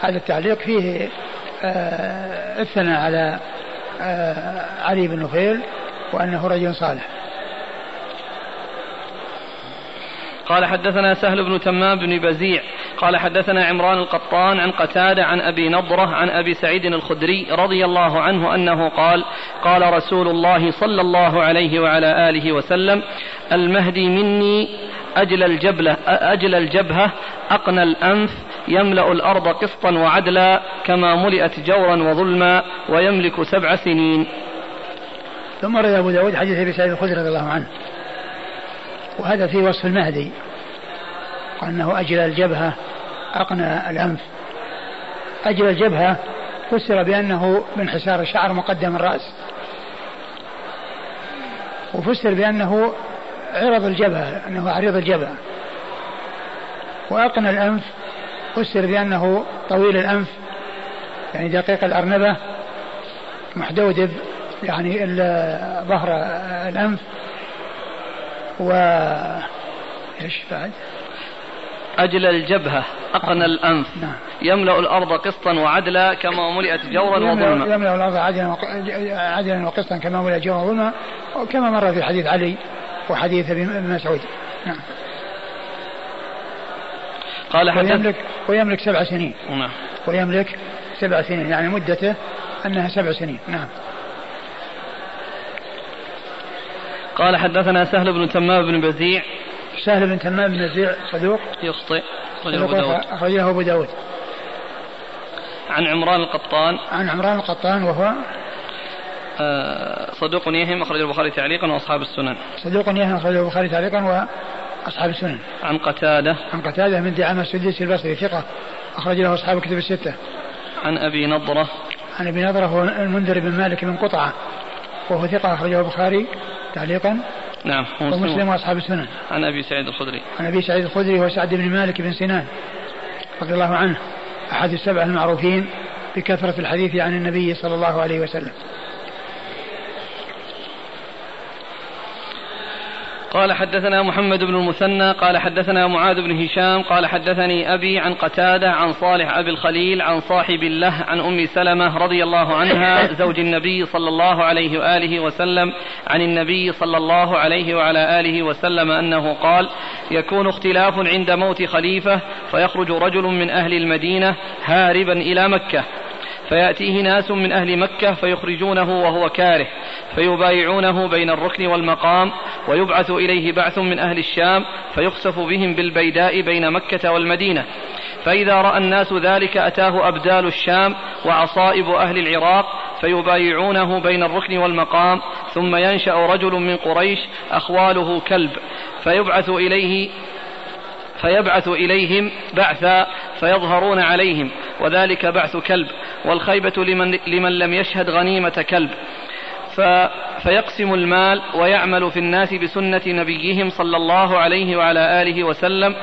هذا التعليق فيه آه الثناء على آه علي بن نفيل وأنه رجل صالح قال حدثنا سهل بن تمام بن بزيع. قال حدثنا عمران القطان عن قتادة عن أبي نضرة عن أبي سعيد الخدري رضي الله عنه أنه قال قال رسول الله صلى الله عليه وعلى آله وسلم المهدي مني أجل الجبلة أجل الجبهة أقنى الأنف يملأ الأرض قسطا وعدلا كما ملئت جورا وظلما ويملك سبع سنين. ثم روى أبو داود حديث أبي سعيد الخدري رضي الله عنه. وهذا في وصف المهدي وأنه أجل الجبهة أقنى الأنف. أجل الجبهة فسر بأنه من حسار الشعر مقدم الرأس. وفسر بأنه عرض الجبهة أنه عريض الجبهة. وأقنى الأنف فسر بأنه طويل الأنف يعني دقيق الأرنبة محدودب يعني ظهر الأنف. و إيش بعد؟ أجل الجبهة أقنى الأنف. نعم. يملأ الأرض قسطا وعدلا كما ملئت جورا وظلما. يملأ الأرض عدلا عدلا وقسطا كما ملئت جورا وظلما كما مر في حديث علي وحديث ابن مسعود. نعم. قال حدث ويملك ويملك سبع سنين. نعم. ويملك سبع سنين يعني مدته أنها سبع سنين. نعم. قال حدثنا سهل بن تمام بن بزيع. سهل بن تمام بن بزيع صدوق. يخطئ أخرجه أبو داود. عن عمران القطان. عن عمران القطان وهو؟ آه صدوق يهم أخرج البخاري تعليقا وأصحاب السنن. صدوق يهم أخرجه البخاري تعليقا وأصحاب السنن. عن قتادة. عن قتادة من دعامة السديسي البصري ثقة أخرج له أصحاب الكتب الستة. عن أبي نضرة. عن أبي نضرة هو المنذر بن مالك بن قطعة وهو ثقة أخرجه البخاري. تعليقا؟ نعم ومسلم وأصحاب السنن. عن أبي سعيد الخدري. عن أبي سعيد الخدري وسعد بن مالك بن سنان رضي الله عنه. احد السبع المعروفين بكثرة الحديث عن النبي صلى الله عليه وسلم. قال حدثنا محمد بن المثنى قال حدثنا معاذ بن هشام قال حدثني أبي عن قتادة عن صالح أبي الخليل عن صاحب الله عن أم سلمة رضي الله عنها زوج النبي صلى الله عليه وآله وسلم عن النبي صلى الله عليه وعلى آله وسلم أنه قال يكون اختلاف عند موت خليفة فيخرج رجل من أهل المدينة هاربا إلى مكة فيأتيه ناس من أهل مكة فيخرجونه وهو كاره فيبايعونه بين الركن والمقام ويبعث إليه بعث من أهل الشام فيخسف بهم بالبيداء بين مكة والمدينة. فإذا رأى الناس ذلك أتاه أبدال الشام وعصائب أهل العراق فيبايعونه بين الركن والمقام ثم ينشأ رجل من قريش أخواله كلب فيبعث إليه فيبعث إليهم بعثا فيظهرون عليهم. وذلك بعث كلب والخيبة لمن, لمن لم يشهد غنيمة كلب. ف فيقسم المال ويعمل في الناس بسنة نبيهم صلى الله عليه وعلى آله وسلم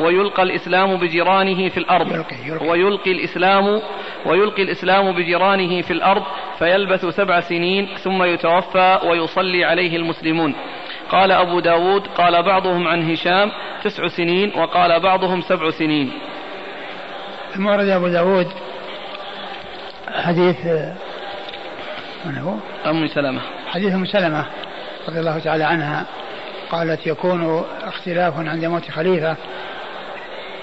ويلقى الإسلام بجيرانه في الأرض. ويلقي الإسلام ويلقي الإسلام بجيرانه في الأرض فيلبث سبع سنين ثم يتوفى ويصلي عليه المسلمون. قال أبو داود قال بعضهم عن هشام تسع سنين وقال بعضهم سبع سنين. ثم ورد أبو داود حديث من هو؟ أم سلمة حديث أم سلمة رضي الله تعالى عنها قالت يكون اختلاف عند موت خليفة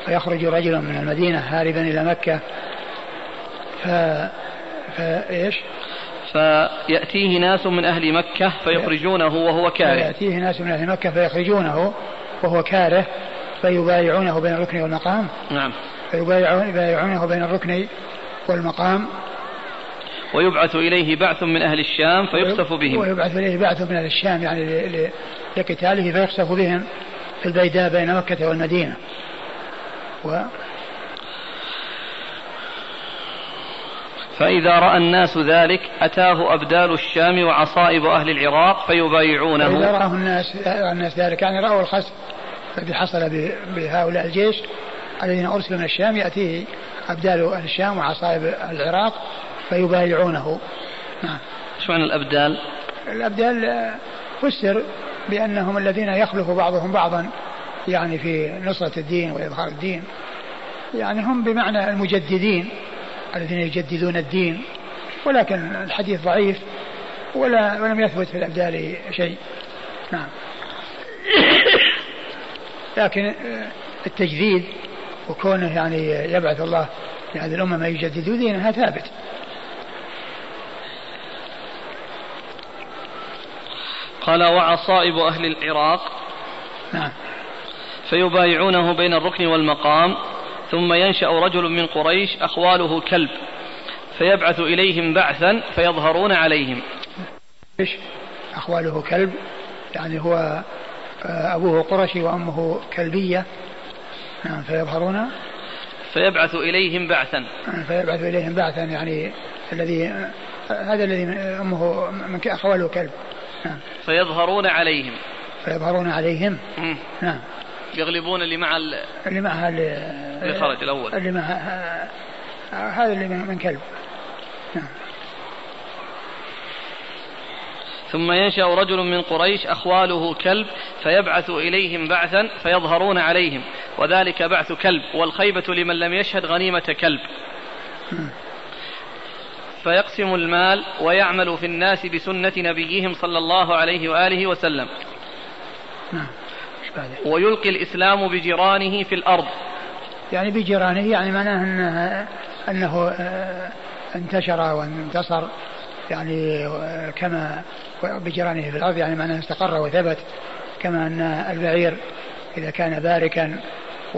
فيخرج رجل من المدينة هاربا إلى مكة ف فإيش؟ فيأتيه ناس من أهل مكة فيخرجونه وهو كاره فيأتيه ناس من أهل مكة فيخرجونه وهو كاره فيبايعونه بين الركن والمقام نعم فيبايعونه بين الركن والمقام. ويبعث إليه بعث من أهل الشام فيخسف بهم. ويبعث إليه بعث من أهل الشام يعني لقتاله فيخسف بهم في البيداء بين مكة والمدينة. و فإذا رأى الناس ذلك أتاه أبدال الشام وعصائب أهل العراق فيبايعونه. فإذا رأى الناس الناس ذلك يعني رأوا الخسف الذي حصل بهؤلاء الجيش. الذين أرسلوا من الشام يأتيه أبدال الشام وعصائب العراق فيبايعونه. نعم. إيش معنى الأبدال؟ الأبدال فسر بأنهم الذين يخلف بعضهم بعضا يعني في نصرة الدين وإظهار الدين. يعني هم بمعنى المجددين الذين يجددون الدين ولكن الحديث ضعيف ولا ولم يثبت في الأبدال شيء. نعم. لكن التجديد وكونه يعني يبعث الله لهذه الأمة ما يجدد دينها ثابت. قال وعصائب أهل العراق. نعم. فيبايعونه بين الركن والمقام ثم ينشأ رجل من قريش أخواله كلب فيبعث إليهم بعثا فيظهرون عليهم. إيش؟ أخواله كلب يعني هو آه، أبوه قرشي وأمه كلبية. نعم فيظهرون؟ فيبعث إليهم بعثا. فيبعث إليهم بعثا يعني الذي هذا الذي أمه من أخواله كلب. نعم. فيظهرون عليهم. فيظهرون عليهم. مم. نعم. يغلبون اللي مع اللي مع اللي خرج الأول. اللي مع هذا اللي من كلب. نعم. ثم ينشأ رجل من قريش أخواله كلب فيبعث إليهم بعثا فيظهرون عليهم. وذلك بعث كلب والخيبة لمن لم يشهد غنيمة كلب. فيقسم المال ويعمل في الناس بسنة نبيهم صلى الله عليه وآله وسلم. ويلقي الإسلام بجيرانه في الأرض. يعني بجيرانه يعني معناه أنه, أنه آه، انتشر وانتصر يعني آه، كما بجيرانه في الأرض يعني معناه استقر وثبت كما أن البعير إذا كان باركا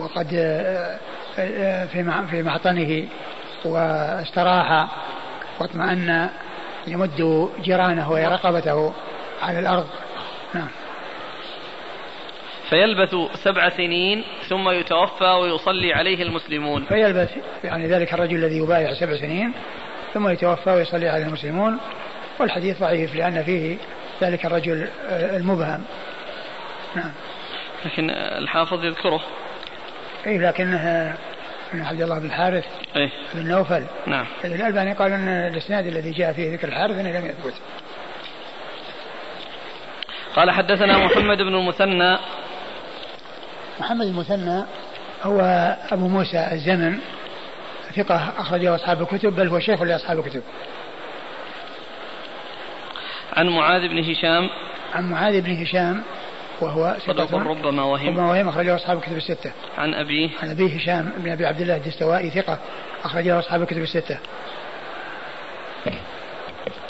وقد آه، في في معطنه واستراح واطمأن يمد جيرانه ورقبته على الأرض. نعم. فيلبث سبع سنين ثم يتوفى ويصلي عليه المسلمون. فيلبث يعني ذلك الرجل الذي يبايع سبع سنين ثم يتوفى ويصلي عليه المسلمون. والحديث ضعيف لأن فيه ذلك الرجل المبهم. نعم. لكن الحافظ يذكره. اي لكنه من عبد الله بن الحارث إيه. بن نوفل. نعم. الألباني قال أن الإسناد الذي جاء فيه ذكر الحارث أنه لم يثبت. قال حدثنا محمد بن المثنى. محمد المثنى هو أبو موسى الزمن ثقة أخرجه أصحاب الكتب بل هو شيخ لأصحاب الكتب. عن معاذ بن هشام. عن معاذ بن هشام وهو صدق ربما وهم. ربما وهم أخرجه أصحاب الكتب الستة. عن أبيه عن أبيه هشام بن أبي عبد الله الدستوائي ثقة. أخرجه أصحاب الكتب الستة.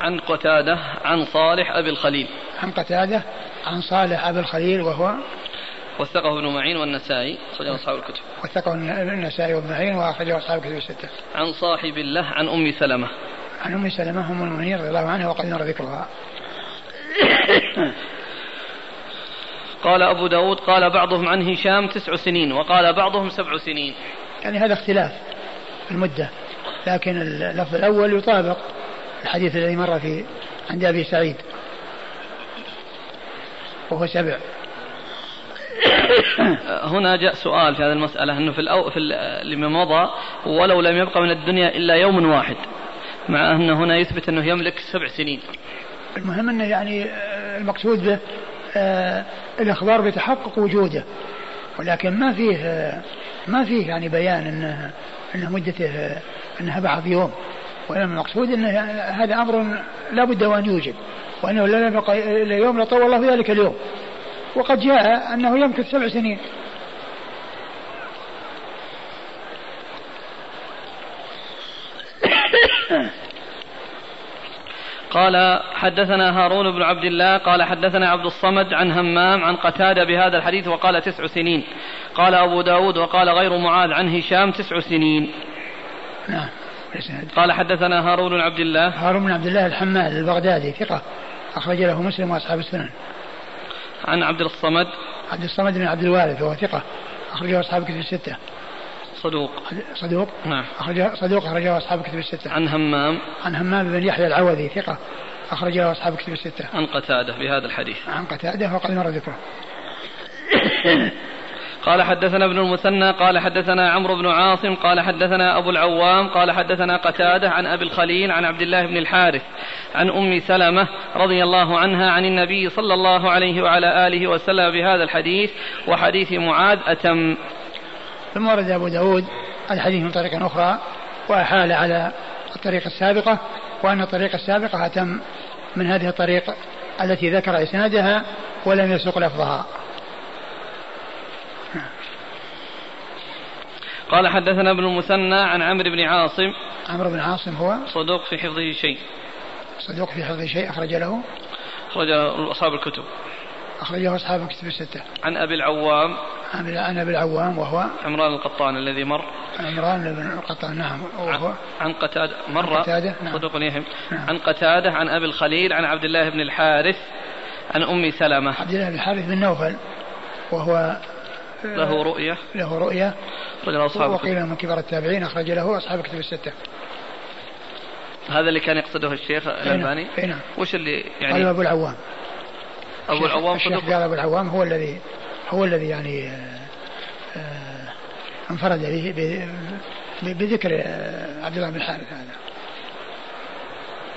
عن قتادة عن صالح أبي الخليل. عن قتادة عن صالح أبي الخليل وهو وثقه ابن معين والنسائي. أخرجه أصحاب الكتب. وثقه النسائي وابن معين وأخرجه أصحاب الكتب الستة. عن صاحب الله عن أم سلمة. عن أم سلمة أم المؤمنين رضي الله عنها وقد نرى ذكرها. قال أبو داود قال بعضهم عن هشام تسع سنين وقال بعضهم سبع سنين. يعني هذا اختلاف في المدة لكن اللفظ الأول يطابق الحديث الذي مر في عند أبي سعيد وهو سبع. هنا جاء سؤال في هذه المسألة أنه في الأو في لما مضى ولو لم يبقى من الدنيا إلا يوم واحد مع أن هنا يثبت أنه يملك سبع سنين. المهم أنه يعني آه، المقصود به آه الإخبار بتحقق وجوده ولكن ما فيه ما فيه يعني بيان أنه أنه مدته أنها بعض يوم. وإنما المقصود أن هذا أمر لا بد وأن يوجد وأنه لا يبقى إلا يوم لطول الله ذلك اليوم. وقد جاء أنه يمكث سبع سنين. قال حدثنا هارون بن عبد الله قال حدثنا عبد الصمد عن همام عن قتادة بهذا الحديث وقال تسع سنين. قال أبو داود وقال غير معاذ عن هشام تسع سنين. نعم قال حدثنا هارون بن عبد الله. هارون بن عبد الله الحمال البغدادي ثقة أخرج له مسلم وأصحاب السنن. عن عبد الصمد. عبد الصمد بن عبد الوارث وهو ثقة أخرجه أصحاب كتب الستة. صدوق. صدوق؟ نعم. أخرجه صدوق أخرجه أصحاب كتب الستة. عن همام. عن همام بن يحيى العوذي ثقة. أخرجه أصحاب كتب الستة. عن قتادة بهذا الحديث. عن قتادة وقد مر ذكره. قال حدثنا ابن المثنى قال حدثنا عمرو بن عاصم قال حدثنا أبو العوام قال حدثنا قتادة عن أبي الخليل عن عبد الله بن الحارث عن أم سلمة رضي الله عنها عن النبي صلى الله عليه وعلى آله وسلم بهذا الحديث وحديث معاذ أتم. ثم ورد أبو داود الحديث من طريق أخرى وأحال على الطريقة السابقة وأن الطريقة السابقة أتم من هذه الطريق التي ذكر إسنادها ولم يسوق لفظها. قال حدثنا ابن المثنى عن عمرو بن عاصم. عمرو بن عاصم هو صدوق في حفظه شيء. صدوق في حفظه شيء أخرج له. أخرج أصحاب الكتب. أخرجه أصحاب الكتب الستة. عن أبي العوام. عن أبي العوام وهو عمران القطان الذي مر. عمران بن القطان نعم. وهو عن قتادة. مر. عن قتادة نعم. صدوق يهم. نعم. عن قتادة عن أبي الخليل عن عبد الله بن الحارث عن أم سلمة. عبد الله بن الحارث بن نوفل وهو له رؤية. له رؤية. رجل أصحاب وقيل من كبار التابعين أخرج له أصحاب الكتب الستة. هذا اللي كان يقصده الشيخ الألباني؟ أي نعم. وش اللي يعني؟ قال أبو العوام. أبو العوام الشيخ قال أبو العوام هو الذي هو الذي يعني آه، آه، انفرد به بذكر آه، عبد الله بن الحارث هذا.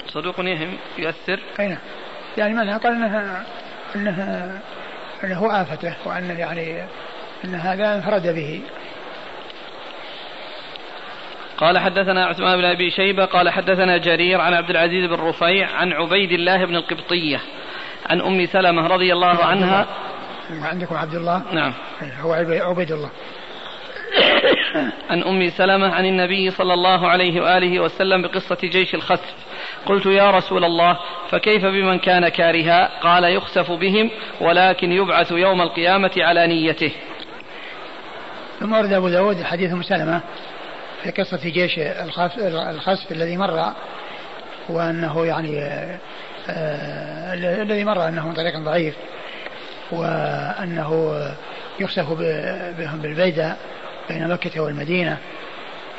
صدوق يهم يؤثر؟ أي نعم. يعني معناها قال انها انها إنه آفته وانه يعني إن هذا انفرد به. قال حدثنا عثمان بن أبي شيبة قال حدثنا جرير عن عبد العزيز بن رفيع عن عبيد الله بن القبطية عن أم سلمة رضي الله عنها. عندكم عبد الله؟ نعم. هو عبيد الله. عن أم سلمة عن النبي صلى الله عليه وآله وسلم بقصة جيش الخسف قلت يا رسول الله فكيف بمن كان كارها؟ قال يخسف بهم ولكن يبعث يوم القيامة على نيته. ثم ورد أبو داود حديث أم سلمة في قصة جيش الخسف الذي مر وأنه يعني الذي مر أنه من طريق ضعيف وأنه يخسف بهم بالبيدة بين مكة والمدينة.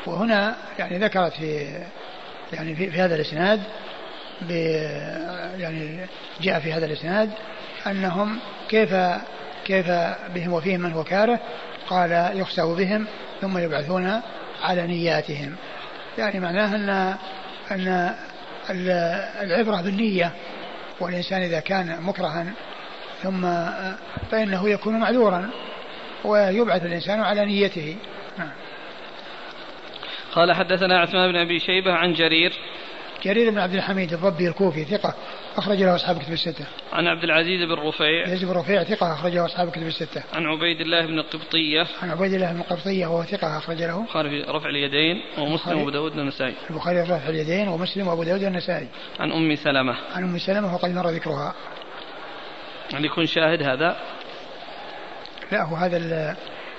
وهنا يعني ذكرت في يعني في, في هذا الإسناد يعني جاء في هذا الإسناد أنهم كيف كيف بهم وفيهم من هو كاره. قال يخسف بهم ثم يبعثون على نياتهم. يعني معناه أن أن العبرة بالنية والإنسان إذا كان مكرها ثم فإنه يكون معذورا ويبعث الإنسان على نيته. نعم. قال حدثنا عثمان بن أبي شيبة عن جرير. جرير بن عبد الحميد الضبي الكوفي ثقة. أخرج له أصحاب كتب الستة. عن عبد العزيز بن رفيع. العزيز بن رفيع ثقة أخرج له أصحاب كتب الستة. عن عبيد الله بن القبطية. عن عبيد الله بن القبطية وهو ثقة أخرج له. البخاري في رفع اليدين ومسلم وأبو داود والنسائي. البخاري في رفع اليدين ومسلم وأبو داود والنسائي. عن أم سلمة. عن أم سلمة وقد مر ذكرها. يعني يكون شاهد هذا؟ لا هو هذا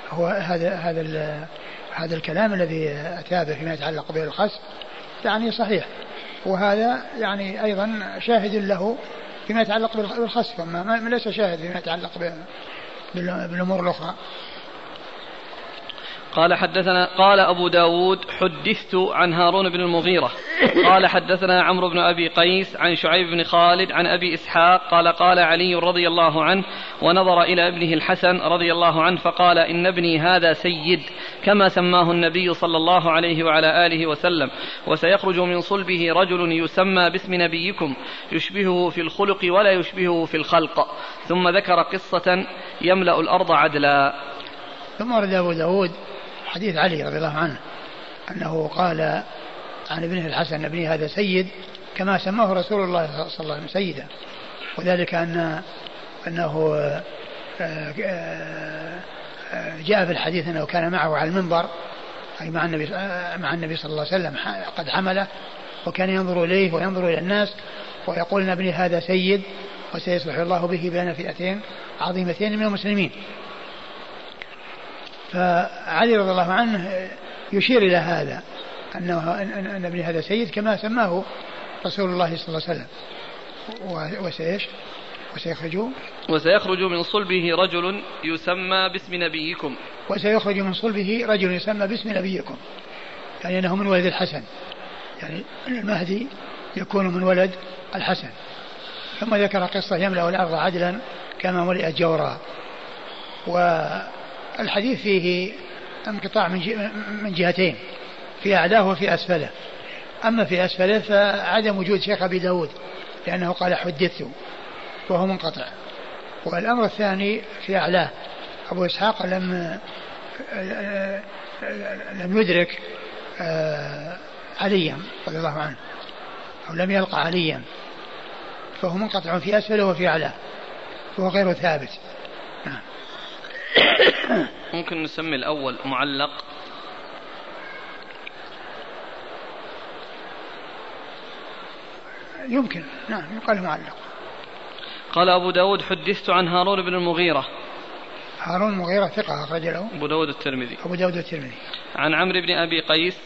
هو هذا هذا هذا الكلام الذي أتى به فيما يتعلق بالخصم يعني صحيح وهذا يعني أيضا شاهد له فيما يتعلق بالخسف ما ليس شاهد فيما يتعلق بالأمور الأخرى. قال حدثنا قال أبو داود حدثت عن هارون بن المغيرة. قال حدثنا عمرو بن أبي قيس عن شعيب بن خالد عن أبي إسحاق قال قال علي رضي الله عنه ونظر إلى ابنه الحسن رضي الله عنه فقال إن ابني هذا سيد كما سماه النبي صلى الله عليه وعلى آله وسلم. وسيخرج من صلبه رجل يسمى باسم نبيكم يشبهه في الخلق ولا يشبهه في الخلق. ثم ذكر قصة يملأ الأرض عدلا. ثم ورد أبو داود حديث علي رضي الله عنه أنه قال عن ابنه الحسن أبني هذا سيد كما سماه رسول الله صلى الله عليه وسلم سيدا. وذلك أن أنه آه، آه، جاء في الحديث أنه كان معه على المنبر أي مع النبي مع النبي صلى الله عليه وسلم قد حمله وكان ينظر إليه وينظر إلى الناس ويقول أبني هذا سيد وسيصلح الله به بين فئتين عظيمتين من المسلمين. فعلي رضي الله عنه يشير إلى هذا أنه أن ابن هذا سيد كما سماه رسول الله صلى الله عليه وسلم. وسيش؟ وسيخرج وسيخرج من صلبه رجل يسمى باسم نبيكم. وسيخرج من صلبه رجل يسمى باسم نبيكم. يعني أنه من ولد الحسن. يعني المهدي يكون من ولد الحسن. ثم ذكر قصة يملأ الأرض عدلا كما ملئت جورا. والحديث فيه انقطاع من من جهتين في أعلاه وفي أسفله. أما في أسفله فعدم وجود شيخ أبي داود لأنه قال حدثت وهو منقطع. والأمر الثاني في أعلاه أبو إسحاق لم لم يدرك آه، عليا رضي الله عنه أو لم يلقى عليا فهو منقطع في أسفله وفي أعلاه وهو غير ثابت. ممكن نسمي الأول معلق. يمكن. نعم يقال معلق. قال أبو داود حدثت عن هارون بن المغيرة. هارون المغيرة ثقة أخرج له. أبو داود الترمذي. أبو داود الترمذي. عن عمرو بن أبي قيس.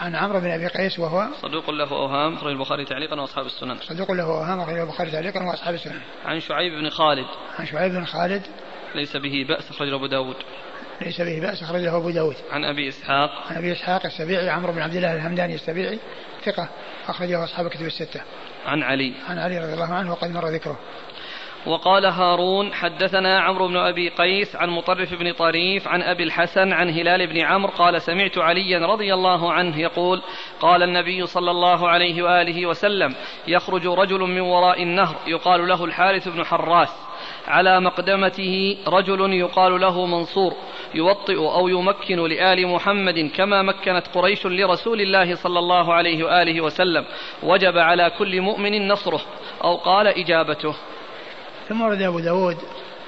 عن عمرو بن أبي قيس وهو صدوق له أوهام أخرج البخاري تعليقا وأصحاب السنن. صدوق له أوهام أخرج البخاري تعليقا وأصحاب السنن. عن شعيب بن خالد. عن شعيب بن خالد. ليس به بأس أخرج أبو داود. ليس به بأس أخرجه أبو داود. عن أبي إسحاق. عن أبي إسحاق السبيعي عمرو بن عبد الله الهمداني السبيعي ثقة أخرجه أصحاب الكتب الستة. عن علي. عن علي رضي الله عنه وقد مر ذكره. وقال هارون حدثنا عمرو بن أبي قيس عن مطرف بن طريف عن أبي الحسن عن هلال بن عمرو قال سمعت عليا رضي الله عنه يقول قال النبي صلى الله عليه وآله وسلم يخرج رجل من وراء النهر يقال له الحارث بن حراس. على مقدمته رجل يقال له منصور يوطئ أو يمكن لآل محمد كما مكنت قريش لرسول الله صلى الله عليه وآله وسلم. وجب على كل مؤمن نصره. أو قال إجابته. ثم ورد أبو داود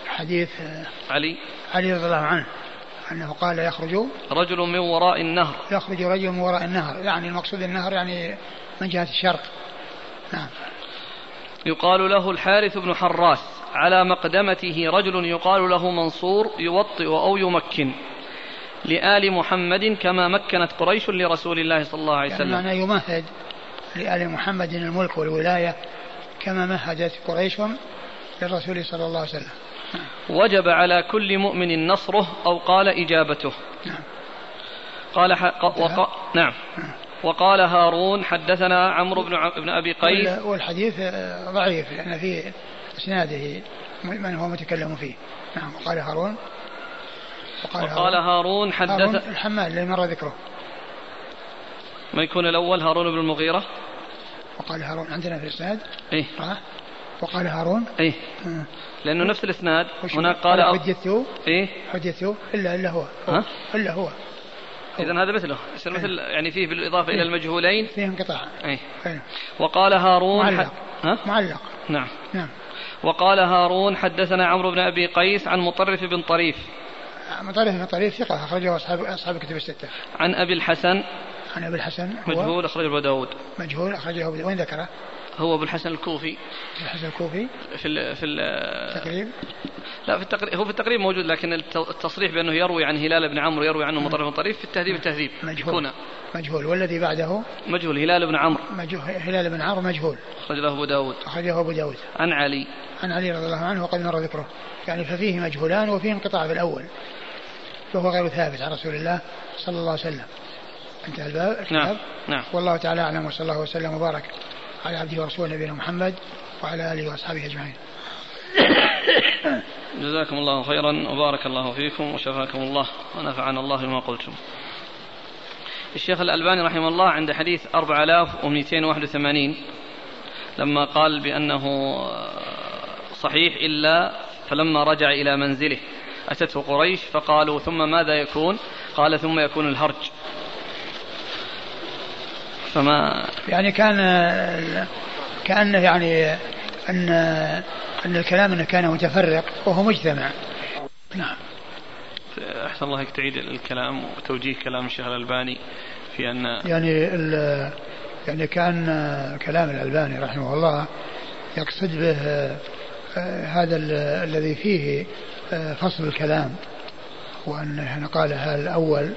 حديث علي. علي رضي الله عنه أنه قال يخرج رجل من وراء النهر. يخرج رجل من وراء النهر يعني المقصود النهر يعني من جهة الشرق. نعم. يقال له الحارث بن حراس على مقدمته رجل يقال له منصور يوطئ أو يمكن لآل محمد كما مكنت قريش لرسول الله صلى الله عليه وسلم. يعني يمهد لآل محمد الملك والولاية كما مهدت قريش للرسول صلى الله عليه وسلم. وجب على كل مؤمن نصره أو قال إجابته. نعم. قال ح... وق... نعم. وقال هارون حدثنا عمرو بن ع... بن أبي قيس. والحديث ضعيف لأن في إسناده من هو متكلم فيه. نعم وقال هارون. وقال, وقال هارون, هارون حدث الحمال الذي مر ذكره. ما يكون الأول هارون بن المغيرة؟ وقال هارون عندنا في الإسناد. إيه. آه. وقال هارون. إيه. آه. لأنه نفس الإسناد. هناك قال حدثته إيه. حدثته الا إلا هو, هو. ها؟ إلا هو. اذا هذا مثله. يصير مثل يعني فيه بالإضافة إلى المجهولين؟ فيه انقطاع اي وقال هارون معلق. حد... ها؟ معلق. نعم. نعم. وقال هارون حدثنا عمرو بن أبي قيس عن مطرف بن طريف. مطرف بن طريف ثقة أخرجه اصحاب أصحاب الكتب الستة. عن أبي الحسن. عن أبي الحسن مجهول أخرجه أبو داود. مجهول أخرجه أبو وين ذكره؟ هو أبو الحسن الكوفي. الحسن الكوفي. في ال في التقريب لا في التقريب هو في التقريب موجود لكن التصريح بأنه يروي عن هلال بن عمرو يروي عنه مطرف بن طريف في التهذيب التهذيب. مجهول. مجهول. والذي بعده؟ مجهول هلال بن عمرو. مجهول. هلال بن عمرو مجهول. أخرج له أبو داود. أخرجه أبو داود. عن علي. عن علي رضي الله عنه وقد مر ذكره. يعني ففيه مجهولان وفيه انقطاع في الأول. فهو غير ثابت عن رسول الله صلى الله عليه وسلم. انتهى الباب. نعم. نعم. والله تعالى أعلم وصلى الله وسلم وبارك. على عبده ورسوله نبينا محمد وعلى آله وأصحابه أجمعين. جزاكم الله خيرا وبارك الله فيكم وشفاكم الله ونفعنا الله بما قلتم. الشيخ الألباني رحمه الله عند حديث 4281 لما قال بأنه صحيح إلا فلما رجع إلى منزله أتته قريش فقالوا ثم ماذا يكون قال ثم يكون الهرج فما يعني كان كأنه يعني أن أن الكلام أنه كان متفرق وهو مجتمع. نعم. أحسن الله تعيد الكلام وتوجيه كلام الشيخ الألباني في أن يعني يعني كأن كلام الألباني رحمه الله يقصد به آه، هذا الذي فيه آه، فصل الكلام وأنه قالها الأول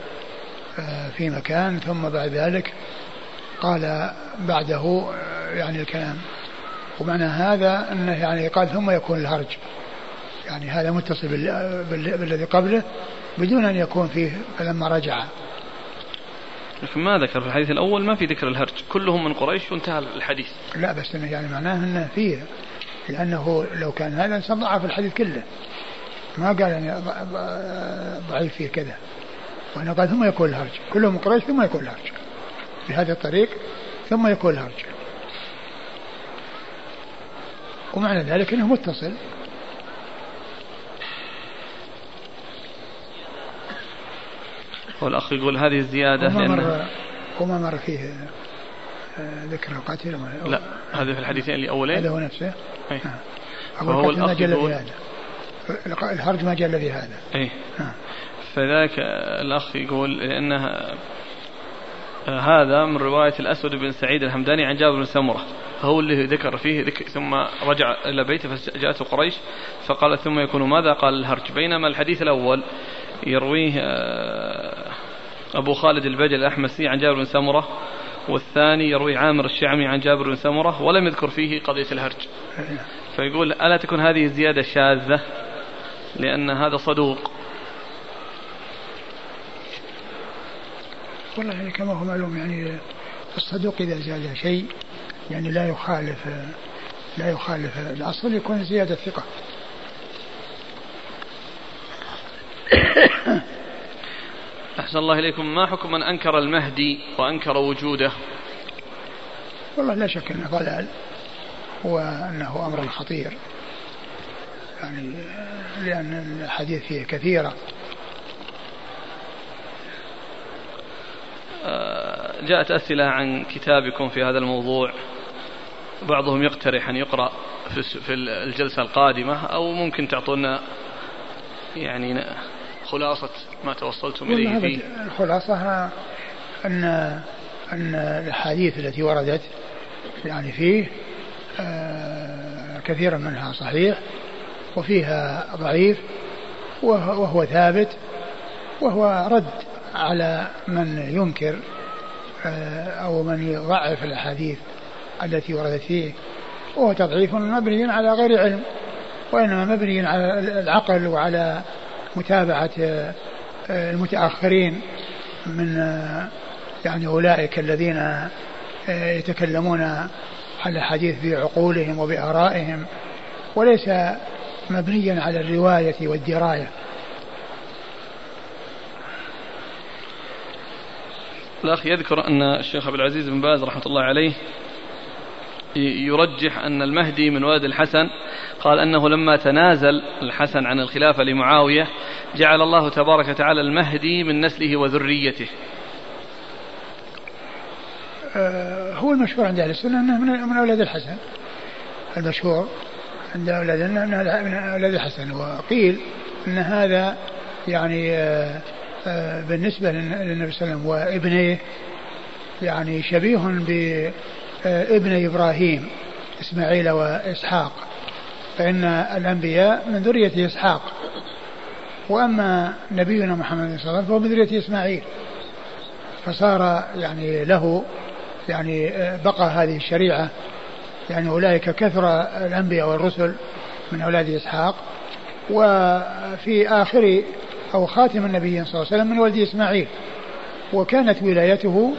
آه، في مكان ثم بعد ذلك قال بعده يعني الكلام. ومعنى هذا أنه يعني قال ثم يكون الهرج. يعني هذا متصل بالذي قبله بدون أن يكون فيه فلما رجع. لكن ما ذكر في الحديث الأول ما في ذكر الهرج. كلهم من قريش وانتهى الحديث. لا بس إنه يعني معناه أنه فيه. لأنه لو كان هذا ضعف الحديث كله. ما قال يعني ضعيف فيه كذا. وأنه قال ثم يكون الهرج. كلهم من قريش ثم يكون الهرج. بهذا الطريق ثم يكون الهرج ومعنى ذلك إنه متصل. والأخ يقول هذه الزيادة وما مر وما مر فيه آه، ذكر القاتل لا هذا في الحديثين الأولين. هذا هو نفسه. أي. نعم فهو الأخ يقول الهرج ما جل في هذا. أي. نعم. فذاك الأخ يقول لأنها هذا من رواية الأسود بن سعيد الهمداني عن جابر بن سمرة. هو اللي ذكر فيه ذكر ثم رجع إلى بيته فجاءته قريش فقال ثم يكون ماذا؟ قال الهرج. بينما الحديث الأول يرويه آه، أبو خالد البجل الأحمسي عن جابر بن سمرة والثاني يروي عامر الشعمي عن جابر بن سمرة ولم يذكر فيه قضية الهرج. فيقول ألا تكون هذه زيادة شاذة؟ لأن هذا صدوق. والله يعني كما هو معلوم يعني الصدوق إذا زاد شيء يعني لا يخالف لا يخالف الأصل يكون زيادة ثقة. أحسن الله إليكم. ما حكم من أنكر المهدي وأنكر وجوده؟ والله لا شك أنه ضلال. وأنه أمر خطير. يعني لأن الحديث فيه كثيرة. جاءت أسئلة عن كتابكم في هذا الموضوع. بعضهم يقترح أن يقرأ في الجلسة القادمة أو ممكن تعطونا يعني خلاصة ما توصلتم إليه فيه. الخلاصة أن أن الأحاديث التي وردت يعني فيه آه، كثيرا منها صحيح وفيها ضعيف وهو ثابت وهو رد على من ينكر أو من يضعف الأحاديث التي وردت فيه وهو تضعيف مبني على غير علم وإنما مبني على العقل وعلى متابعة آه، المتأخرين من آه، يعني أولئك الذين يتكلمون على الحديث بعقولهم وبآرائهم وليس مبنيا على الرواية والدراية. الأخ يذكر أن الشيخ عبد العزيز بن باز رحمة الله عليه يرجح أن المهدي من ولد الحسن. قال أنه لما تنازل الحسن عن الخلافة لمعاوية جعل الله تبارك وتعالى المهدي من نسله وذريته. آه، هو المشهور عند أهل السنة أنه من أولاد الحسن. المشهور عند أولاد من أولاد الحسن. وقيل أن هذا يعني آه، بالنسبة للنبي صلى الله عليه وسلم وابنيه يعني شبيه بابن إبراهيم إسماعيل وإسحاق. فإن الأنبياء من ذرية إسحاق. وأما نبينا محمد صلى الله عليه وسلم فهو من ذرية إسماعيل. فصار يعني له يعني آه، بقى هذه الشريعة. يعني أولئك كثر الأنبياء والرسل من أولاد إسحاق. وفي آخر أو خاتم النبي صلى الله عليه وسلم من ولد إسماعيل. وكانت ولايته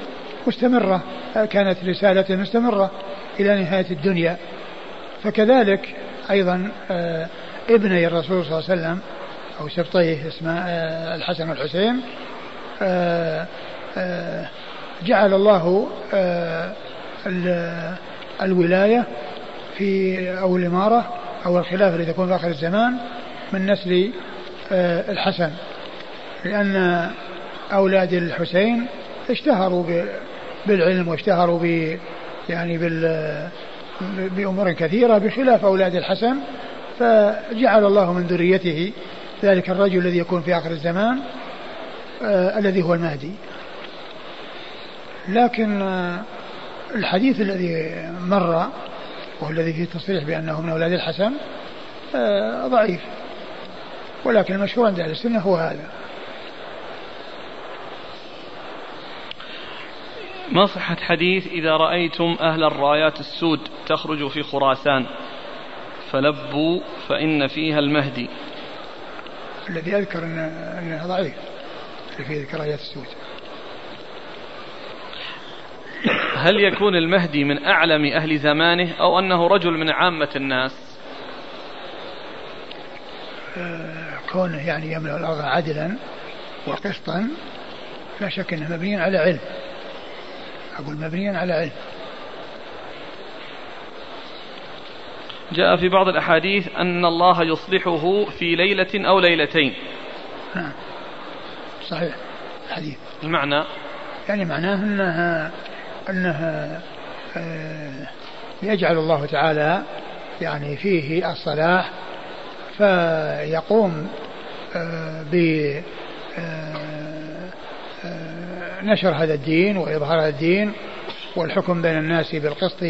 مستمرة كانت رسالته مستمرة إلى نهاية الدنيا. فكذلك أيضا آه، ابني الرسول صلى الله عليه وسلم أو سبطيه اسمه آه، الحسن والحسين آه، جعل الله الولاية في أو الإمارة أو الخلافة التي تكون في آخر الزمان من نسل الحسن لأن أولاد الحسين اشتهروا بالعلم واشتهروا ب يعني بال بأمور كثيرة بخلاف أولاد الحسن فجعل الله من ذريته ذلك الرجل الذي يكون في آخر الزمان آه الذي هو المهدي. لكن آه الحديث الذي مر والذي فيه تصريح بأنه من أولاد الحسن آه ضعيف. ولكن المشهور عند أهل السنة هو هذا. ما صحة حديث إذا رأيتم أهل الرايات السود تخرج في خراسان؟ فلبوا فإن فيها المهدي. الذي أذكر أنه ضعيف اللي فيه ذكر رايات السود. هل يكون المهدي من أعلم أهل زمانه أو أنه رجل من عامة الناس؟ آه، كونه يعني يملأ الأرض عدلا وقسطا لا شك أنه مبني على علم. أقول مبنيا على علم. جاء في بعض الأحاديث أن الله يصلحه في ليلة أو ليلتين. نعم. صحيح. الحديث المعنى؟ يعني معناه أنها أنها آه يجعل الله تعالى يعني فيه الصلاح فيقوم آه ب آه, آه، نشر هذا الدين وإظهار هذا الدين والحكم بين الناس بالقسط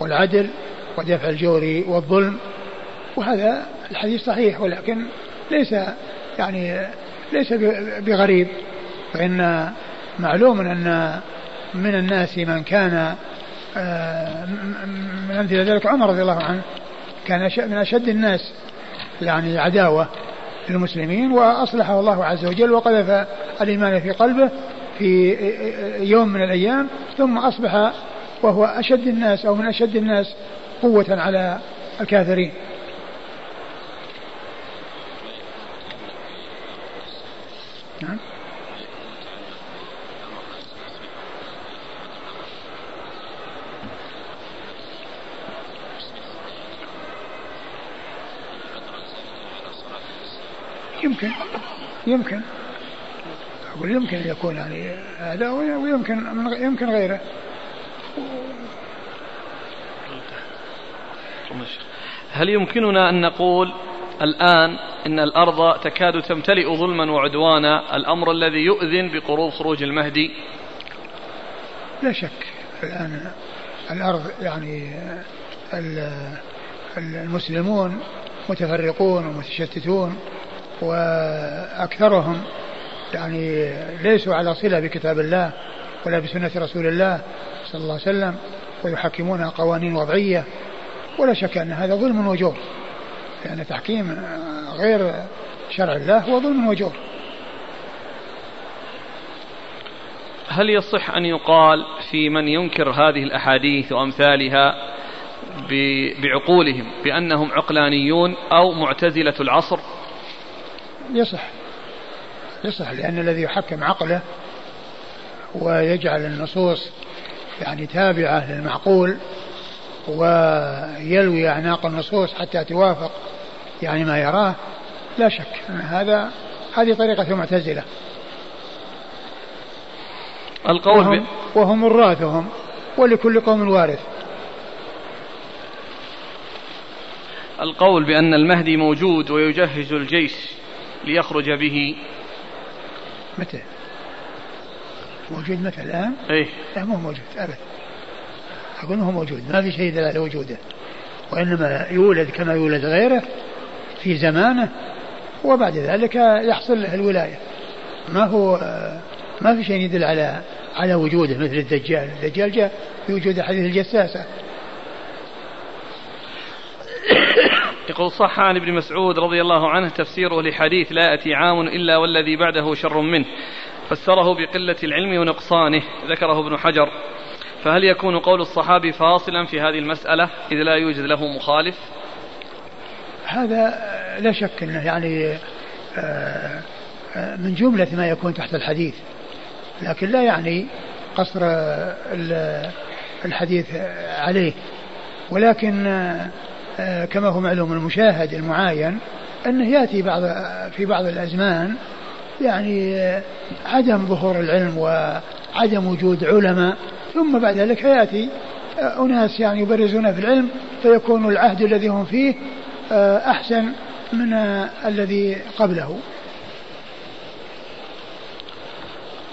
والعدل ودفع الجور والظلم. وهذا الحديث صحيح ولكن ليس يعني ليس بغريب فإن معلوم أن من الناس من كان من أمثلة ذلك عمر رضي الله عنه كان من أشد الناس يعني عداوة للمسلمين وأصلحه الله عز وجل وقذف الإيمان في قلبه في يوم من الأيام ثم أصبح وهو أشد الناس أو من أشد الناس قوة على الكافرين نعم يمكن يمكن. أقول يمكن أن يكون يعني هذا ويمكن يمكن غيره. هل يمكننا أن نقول الآن إن الأرض تكاد تمتلئ ظلما وعدوانا الأمر الذي يؤذن بقروب خروج المهدي؟ لا شك. الآن الأرض يعني المسلمون متفرقون ومتشتتون. وأكثرهم يعني ليسوا على صلة بكتاب الله ولا بسنة رسول الله صلى الله عليه وسلم ويحكمون قوانين وضعية. ولا شك أن هذا ظلم وجور لأن تحكيم غير شرع الله هو ظلم وجور. هل يصح أن يقال في من ينكر هذه الأحاديث وأمثالها بعقولهم بأنهم عقلانيون أو معتزلة العصر؟ يصح. يصح لأن الذي يحكم عقله ويجعل النصوص يعني تابعة للمعقول ويلوي أعناق النصوص حتى توافق يعني ما يراه لا شك أن هذا هذه طريقة المعتزلة. القول وهم, وهم وراثهم ولكل قوم وارث. القول بأن المهدي موجود ويجهز الجيش. ليخرج به متى؟ موجود متى الآن؟ إيه؟ لا مو موجود أبدا أقول هو موجود ما في شيء دلالة وجوده وإنما يولد كما يولد غيره في زمانه وبعد ذلك يحصل له الولاية ما هو ما في شيء يدل على على وجوده مثل الدجال الدجال جاء في وجود حديث الجساسة يقول صح عن ابن مسعود رضي الله عنه تفسيره لحديث لا يأتي عام إلا والذي بعده شر منه. فسره بقلة العلم ونقصانه ذكره ابن حجر. فهل يكون قول الصحابي فاصلا في هذه المسألة إذ لا يوجد له مخالف؟ هذا لا شك أنه يعني آه، آه، من جملة ما يكون تحت الحديث. لكن لا يعني قصر الحديث عليه. ولكن آه، كما هو معلوم المشاهد المعاين أنه يأتي بعض في بعض الأزمان يعني عدم ظهور العلم وعدم وجود علماء ثم بعد ذلك يأتي أناس يعني يبرزون في العلم فيكون العهد الذي هم فيه آه، أحسن من الذي قبله.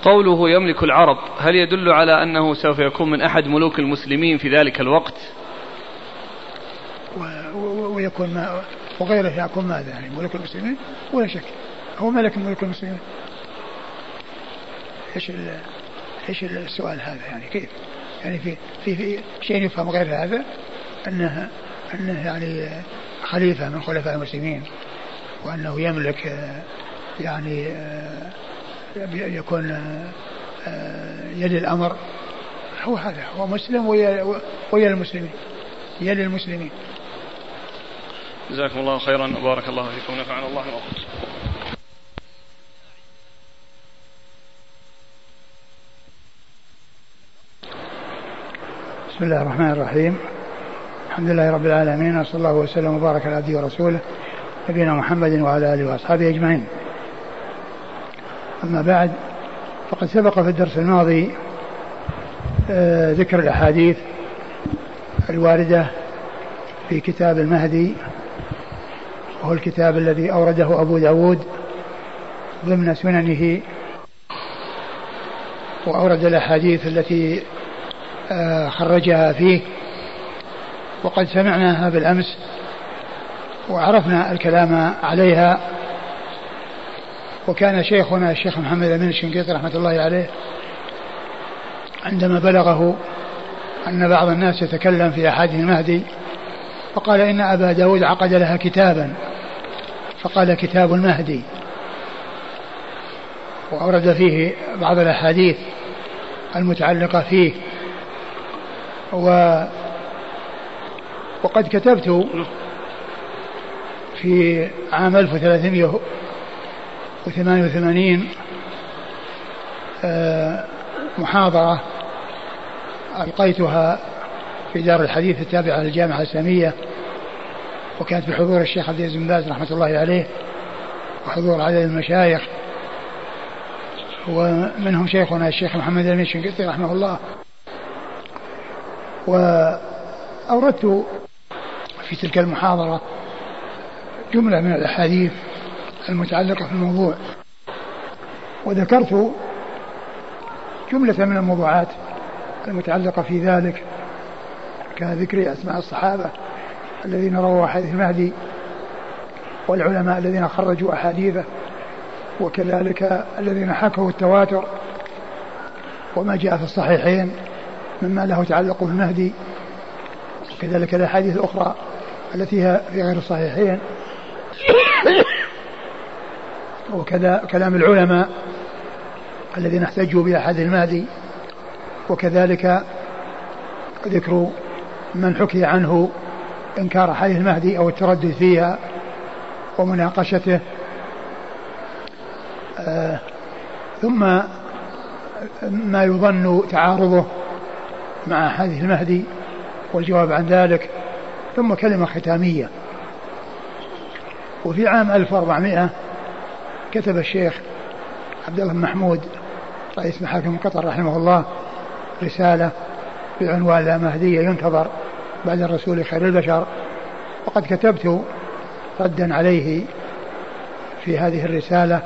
قوله يملك العرب هل يدل على أنه سوف يكون من أحد ملوك المسلمين في ذلك الوقت؟ ويكون ما وغيره يكون ماذا يعني ملوك المسلمين ولا شك. هو ملك ملوك المسلمين. إيش إيش السؤال هذا يعني؟ كيف؟ يعني في في في شيء يفهم غير هذا؟ انه أنه يعني خليفة من خلفاء المسلمين وأنه يملك يعني يكون يلي الأمر. هو هذا هو مسلم ويا المسلمين يلي المسلمين. جزاكم الله خيرا وبارك الله فيكم. ونفعنا الله وبركاته بسم الله الرحمن الرحيم. الحمد لله رب العالمين وصلى الله وسلم وبارك على عبده ورسوله نبينا محمد وعلى آله وأصحابه أجمعين. أما بعد فقد سبق في الدرس الماضي آه، ذكر الأحاديث الواردة في كتاب المهدي وهو الكتاب الذي أورده أبو داود ضمن سننه. وأورد الأحاديث التي آه، خرجها فيه. وقد سمعناها بالأمس وعرفنا الكلام عليها. وكان شيخنا الشيخ محمد أمين الشنقيطي رحمة الله عليه عندما بلغه أن بعض الناس يتكلم في أحاديث المهدي فقال إن أبا داود عقد لها كتابا. فقال كتاب المهدي. وأورد فيه بعض الأحاديث المتعلقة فيه. و وقد كتبت في عام 1388 آه، محاضرة ألقيتها في دار الحديث التابعة للجامعة الإسلامية. وكانت بحضور الشيخ عبد العزيز بن باز رحمة الله عليه وحضور عدد المشايخ. ومنهم شيخنا الشيخ محمد الأمين الشنقيطي رحمه الله. وأوردت في تلك المحاضرة جملة من الأحاديث المتعلقة في الموضوع. وذكرت جملة من الموضوعات المتعلقة في ذلك كذكر أسماء الصحابة. الذين رووا أحاديث المهدي والعلماء الذين خرجوا أحاديثه وكذلك الذين حكوا التواتر وما جاء في الصحيحين مما له تعلق بالمهدي وكذلك الأحاديث الأخرى التي هي في غير الصحيحين وكذا كلام العلماء الذين احتجوا بأحاديث المهدي وكذلك ذكر من حكي عنه إنكار حديث المهدي أو التردد فيها ومناقشته. آه ثم ما يظن تعارضه مع حديث المهدي والجواب عن ذلك ثم كلمة ختامية. وفي عام 1400 كتب الشيخ عبد الله بن محمود رئيس محاكم قطر رحمه الله رسالة بعنوان لا مهدي ينتظر. بعد الرسول خير البشر. وقد كتبت ردا عليه في هذه الرسالة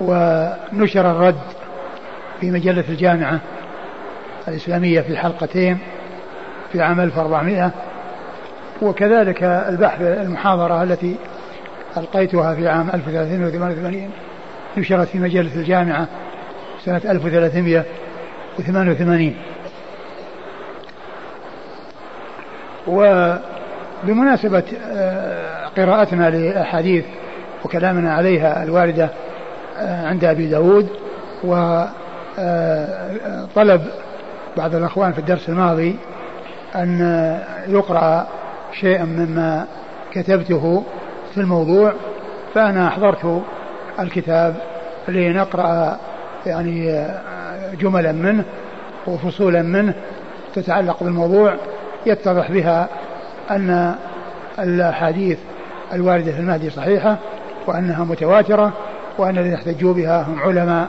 ونشر الرد في مجلة الجامعة الإسلامية في الحلقتين في عام 1400 وكذلك البحث المحاضرة التي ألقيتها في عام 1388 نشرت في مجلة الجامعة سنة 1388 بمناسبة آه، قراءتنا لأحاديث وكلامنا عليها الواردة آه، عند أبي داود وطلب بعض الأخوان في الدرس الماضي أن يقرأ شيئا مما كتبته في الموضوع فأنا أحضرت الكتاب لنقرأ يعني جملا منه وفصولا منه تتعلق بالموضوع. يتضح بها أن الأحاديث الواردة في المهدي صحيحة وأنها متواترة وأن الذين احتجوا بها هم علماء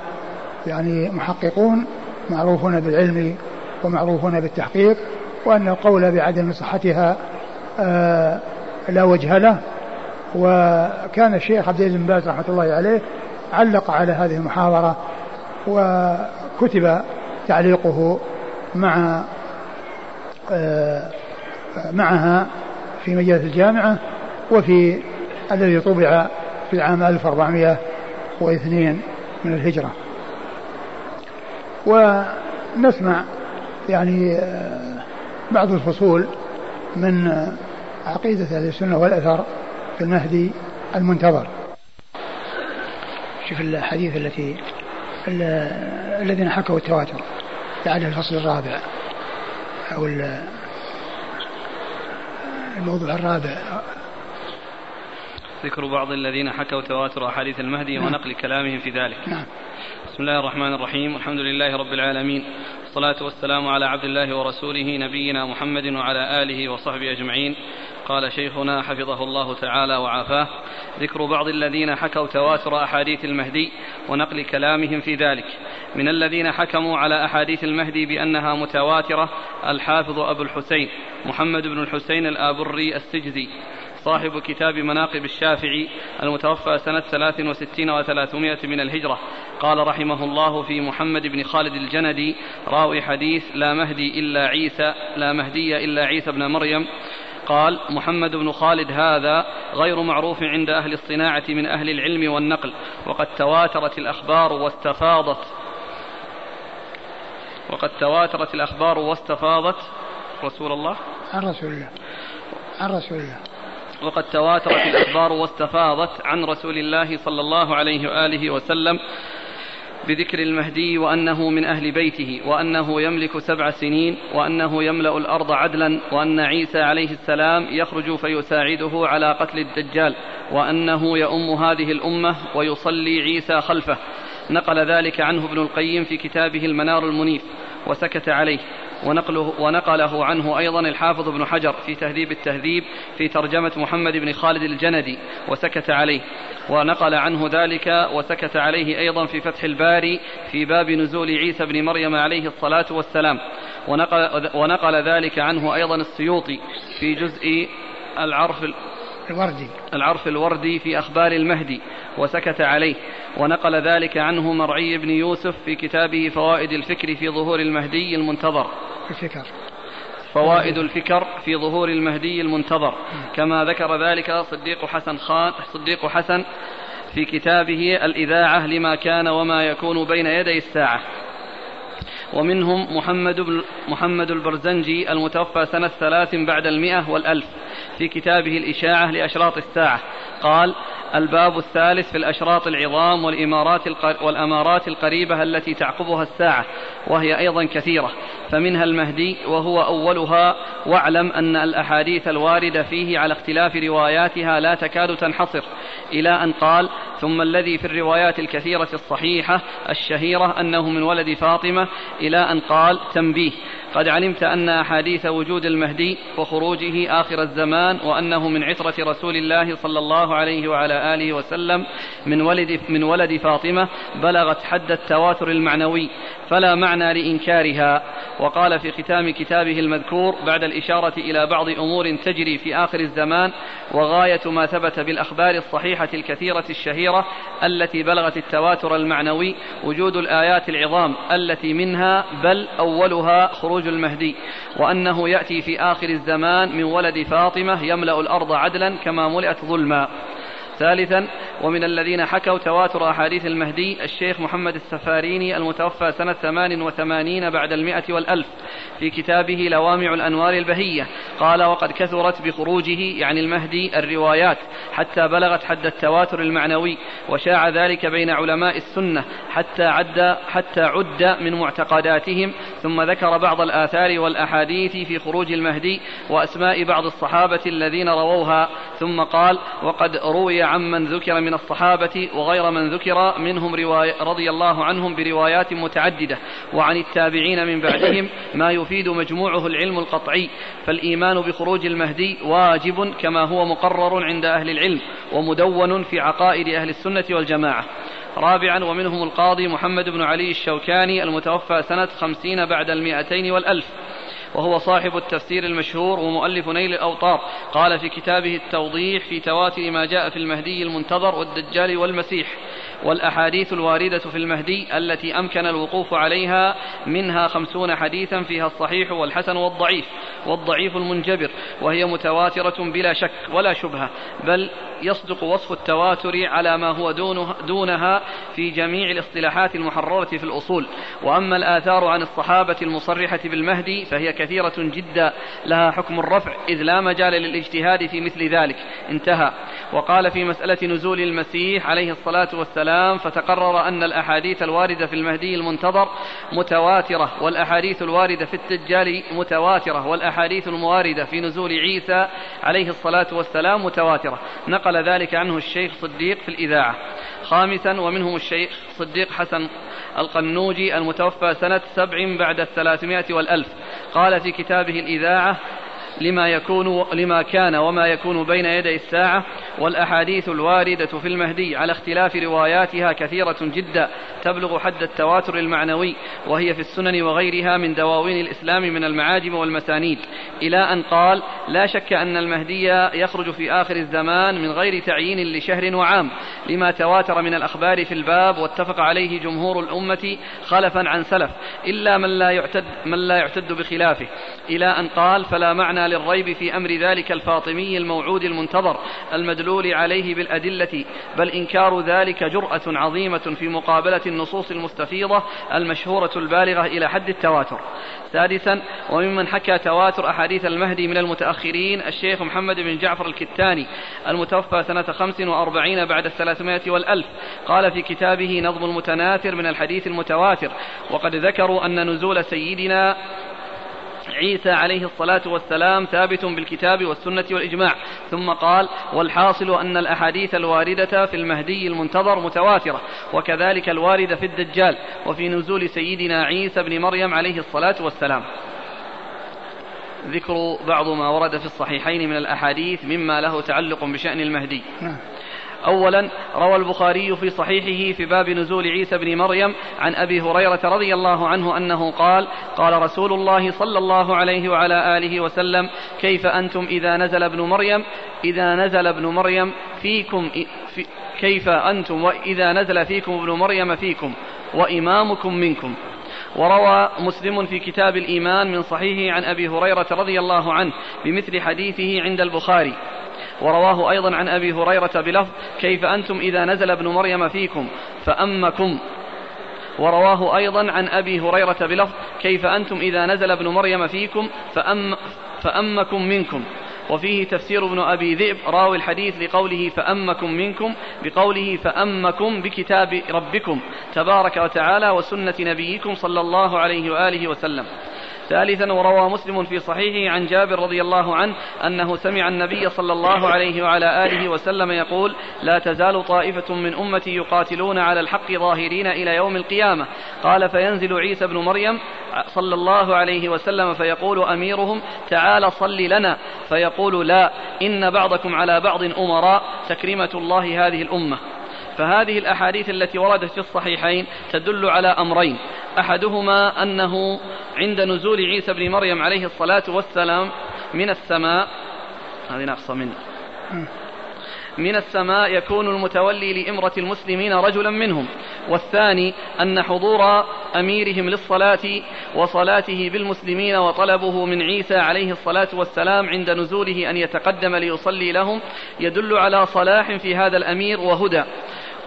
يعني محققون معروفون بالعلم ومعروفون بالتحقيق وأن القول بعدم صحتها آه لا وجه له. وكان الشيخ عبد العزيز بن باز رحمة الله عليه علق على هذه المحاضرة وكتب تعليقه مع معها في مجلة الجامعة وفي الذي طبع في العام 1402 من الهجرة. ونسمع يعني آه، بعض الفصول من عقيدة أهل السنة والأثر في المهدي المنتظر. شوف الحديث التي الذين حكوا التواتر لعل الفصل الرابع. أو الموضوع الرابع ذكر بعض الذين حكوا تواتر أحاديث المهدي نعم. ونقل كلامهم في ذلك نعم. بسم الله الرحمن الرحيم الحمد لله رب العالمين والصلاة والسلام على عبد الله ورسوله نبينا محمد وعلى آله وصحبه أجمعين قال شيخنا حفظه الله تعالى وعافاه ذكر بعض الذين حكوا تواتر أحاديث المهدي ونقل كلامهم في ذلك من الذين حكموا على أحاديث المهدي بأنها متواترة الحافظ أبو الحسين محمد بن الحسين الآبري السجزي صاحب كتاب مناقب الشافعي المتوفى سنة ثلاث وستين وثلاثمائة من الهجرة. قال رحمه الله في محمد بن خالد الجندي راوي حديث لا مهدي إلا عيسى لا مهدي إلا عيسى بن مريم. قال محمد بن خالد هذا غير معروف عند أهل الصناعة من أهل العلم والنقل وقد تواترت الأخبار واستفاضت وقد تواترت الأخبار واستفاضت. رسول الله؟ عن رسول الله. عن رسول الله. وقد تواترت الأخبار واستفاضت عن رسول الله صلى الله عليه وآله وسلم بذكر المهدي وأنه من أهل بيته وأنه يملك سبع سنين وأنه يملأ الأرض عدلا وأن عيسى عليه السلام يخرج فيساعده على قتل الدجال وأنه يؤم هذه الأمة ويصلي عيسى خلفه. نقل ذلك عنه ابن القيم في كتابه المنار المنيف وسكت عليه. ونقله, ونقله عنه أيضا الحافظ ابن حجر في تهذيب التهذيب في ترجمة محمد بن خالد الجندي وسكت عليه. ونقل عنه ذلك وسكت عليه أيضا في فتح الباري في باب نزول عيسى بن مريم عليه الصلاة والسلام. ونقل, ونقل ذلك عنه أيضا السيوطي في جزء العرف الوردي. العرف الوردي في أخبار المهدي وسكت عليه. ونقل ذلك عنه مرعي بن يوسف في كتابه فوائد الفكر في ظهور المهدي المنتظر. الفكر. فوائد الفكر في ظهور المهدي المنتظر. كما ذكر ذلك صديق حسن خان صديق حسن في كتابه الإذاعة لما كان وما يكون بين يدي الساعة. ومنهم محمد بن محمد البرزنجي المتوفى سنة ثلاث بعد المئة والألف في كتابه الإشاعة لأشراط الساعة. قال الباب الثالث في الأشراط العظام والإمارات والأمارات القريبة التي تعقبها الساعة وهي أيضا كثيرة فمنها المهدي وهو أولها واعلم أن الأحاديث الواردة فيه على اختلاف رواياتها لا تكاد تنحصر إلى أن قال ثم الذي في الروايات الكثيرة الصحيحة الشهيرة أنه من ولد فاطمة إلى أن قال تنبيه قد علمت أن أحاديث وجود المهدي وخروجه آخر الزمان وأنه من عترة رسول الله صلى الله عليه وعلى آله وسلم من ولد من ولد فاطمة بلغت حد التواتر المعنوي فلا معنى لإنكارها. وقال في ختام كتابه المذكور بعد الإشارة إلى بعض أمور تجري في آخر الزمان وغاية ما ثبت بالأخبار الصحيحة الكثيرة الشهيرة التي بلغت التواتر المعنوي وجود الآيات العظام التي منها بل أولها خروج المهدي وأنه يأتي في آخر الزمان من ولد فاطمة يملأ الأرض عدلا كما ملئت ظلما. ثالثا ومن الذين حكوا تواتر أحاديث المهدي الشيخ محمد السفاريني المتوفى سنة ثمان وثمانين بعد المئة والألف في كتابه لوامع الأنوار البهية. قال وقد كثرت بخروجه يعني المهدي الروايات حتى بلغت حد التواتر المعنوي وشاع ذلك بين علماء السنة حتى عد حتى عد من معتقداتهم ثم ذكر بعض الآثار والأحاديث في خروج المهدي وأسماء بعض الصحابة الذين رووها ثم قال وقد روي عمن ذكر من الصحابة وغير من ذكر منهم رواية رضي الله عنهم بروايات متعددة. وعن التابعين من بعدهم ما يفيد مجموعه العلم القطعي. فالإيمان بخروج المهدي واجب كما هو مقرر عند أهل العلم ومدون في عقائد أهل السنة والجماعة. رابعا ومنهم القاضي محمد بن علي الشوكاني المتوفى سنة خمسين بعد المئتين والألف. وهو صاحب التفسير المشهور ومؤلف نيل الأوطار. قال في كتابه التوضيح في تواتر ما جاء في المهدي المنتظر والدجال والمسيح. والأحاديث الواردة في المهدي التي أمكن الوقوف عليها منها خمسون حديثا فيها الصحيح والحسن والضعيف والضعيف المنجبر وهي متواترة بلا شك ولا شبهة بل يصدق وصف التواتر على ما هو دونه دونها في جميع الاصطلاحات المحررة في الأصول. وأما الآثار عن الصحابة المصرحة بالمهدي فهي كثيرة جدا لها حكم الرفع إذ لا مجال للاجتهاد في مثل ذلك. انتهى. وقال في مسألة نزول المسيح عليه الصلاة والسلام فتقرر أن الأحاديث الواردة في المهدي المنتظر متواترة والأحاديث الواردة في الدجال متواترة والأحاديث المواردة في نزول عيسى عليه الصلاة والسلام متواترة. نقل ذلك عنه الشيخ صديق في الإذاعة. خامسا ومنهم الشيخ صديق حسن القنوجي المتوفى سنة سبع بعد الثلاثمائة والألف. قال في كتابه الإذاعة لما يكون لما كان وما يكون بين يدي الساعة والأحاديث الواردة في المهدي على اختلاف رواياتها كثيرة جدا تبلغ حد التواتر المعنوي وهي في السنن وغيرها من دواوين الإسلام من المعاجم والمسانيد إلى أن قال لا شك أن المهدي يخرج في آخر الزمان من غير تعيين لشهر وعام لما تواتر من الأخبار في الباب واتفق عليه جمهور الأمة خلفا عن سلف إلا من لا يعتد من لا يعتد بخلافه. إلى أن قال فلا معنى للريب في أمر ذلك الفاطمي الموعود المنتظر المدلول عليه بالأدلة بل إنكار ذلك جرأة عظيمة في مقابلة النصوص المستفيضة المشهورة البالغة إلى حد التواتر. سادسا وممن حكى تواتر أحاديث المهدي من المتأخرين الشيخ محمد بن جعفر الكتاني المتوفى سنة خمس وأربعين بعد الثلاثمائة والألف. قال في كتابه نظم المتناثر من الحديث المتواتر وقد ذكروا أن نزول سيدنا عيسى عليه الصلاة والسلام ثابت بالكتاب والسنة والإجماع. ثم قال والحاصل أن الأحاديث الواردة في المهدي المنتظر متواترة وكذلك الواردة في الدجال وفي نزول سيدنا عيسى بن مريم عليه الصلاة والسلام. ذكر بعض ما ورد في الصحيحين من الأحاديث مما له تعلق بشأن المهدي. نعم. أولا روى البخاري في صحيحه في باب نزول عيسى بن مريم عن أبي هريرة رضي الله عنه أنه قال قال رسول الله صلى الله عليه وعلى آله وسلم كيف أنتم إذا نزل ابن مريم؟ إذا نزل ابن مريم فيكم في كيف أنتم وإذا نزل فيكم ابن مريم فيكم وإمامكم منكم؟ وروى مسلم في كتاب الإيمان من صحيحه عن أبي هريرة رضي الله عنه بمثل حديثه عند البخاري. ورواه أيضا عن أبي هريرة بلفظ كيف أنتم إذا نزل ابن مريم فيكم فأمكم. ورواه أيضا عن أبي هريرة بلفظ كيف أنتم إذا نزل ابن مريم فيكم فأم فأمكم منكم. وفيه تفسير ابن أبي ذئب راوي الحديث لقوله فأمكم منكم بقوله فأمكم بكتاب ربكم تبارك وتعالى وسنة نبيكم صلى الله عليه وآله وسلم. ثالثا وروى مسلم في صحيحه عن جابر رضي الله عنه أنه سمع النبي صلى الله عليه وعلى آله وسلم يقول لا تزال طائفة من أمتي يقاتلون على الحق ظاهرين إلى يوم القيامة. قال فينزل عيسى بن مريم صلى الله عليه وسلم فيقول أميرهم تعال صل لنا. فيقول لا إن بعضكم على بعض أمراء تكريمة الله هذه الأمة. فهذه الأحاديث التي وردت في الصحيحين تدل على أمرين. أحدهما أنه عند نزول عيسى بن مريم عليه الصلاة والسلام من السماء هذه ناقصة منه من السماء يكون المتولي لإمرة المسلمين رجلا منهم. والثاني أن حضور أميرهم للصلاة وصلاته بالمسلمين وطلبه من عيسى عليه الصلاة والسلام عند نزوله أن يتقدم ليصلي لهم يدل على صلاح في هذا الأمير وهدى.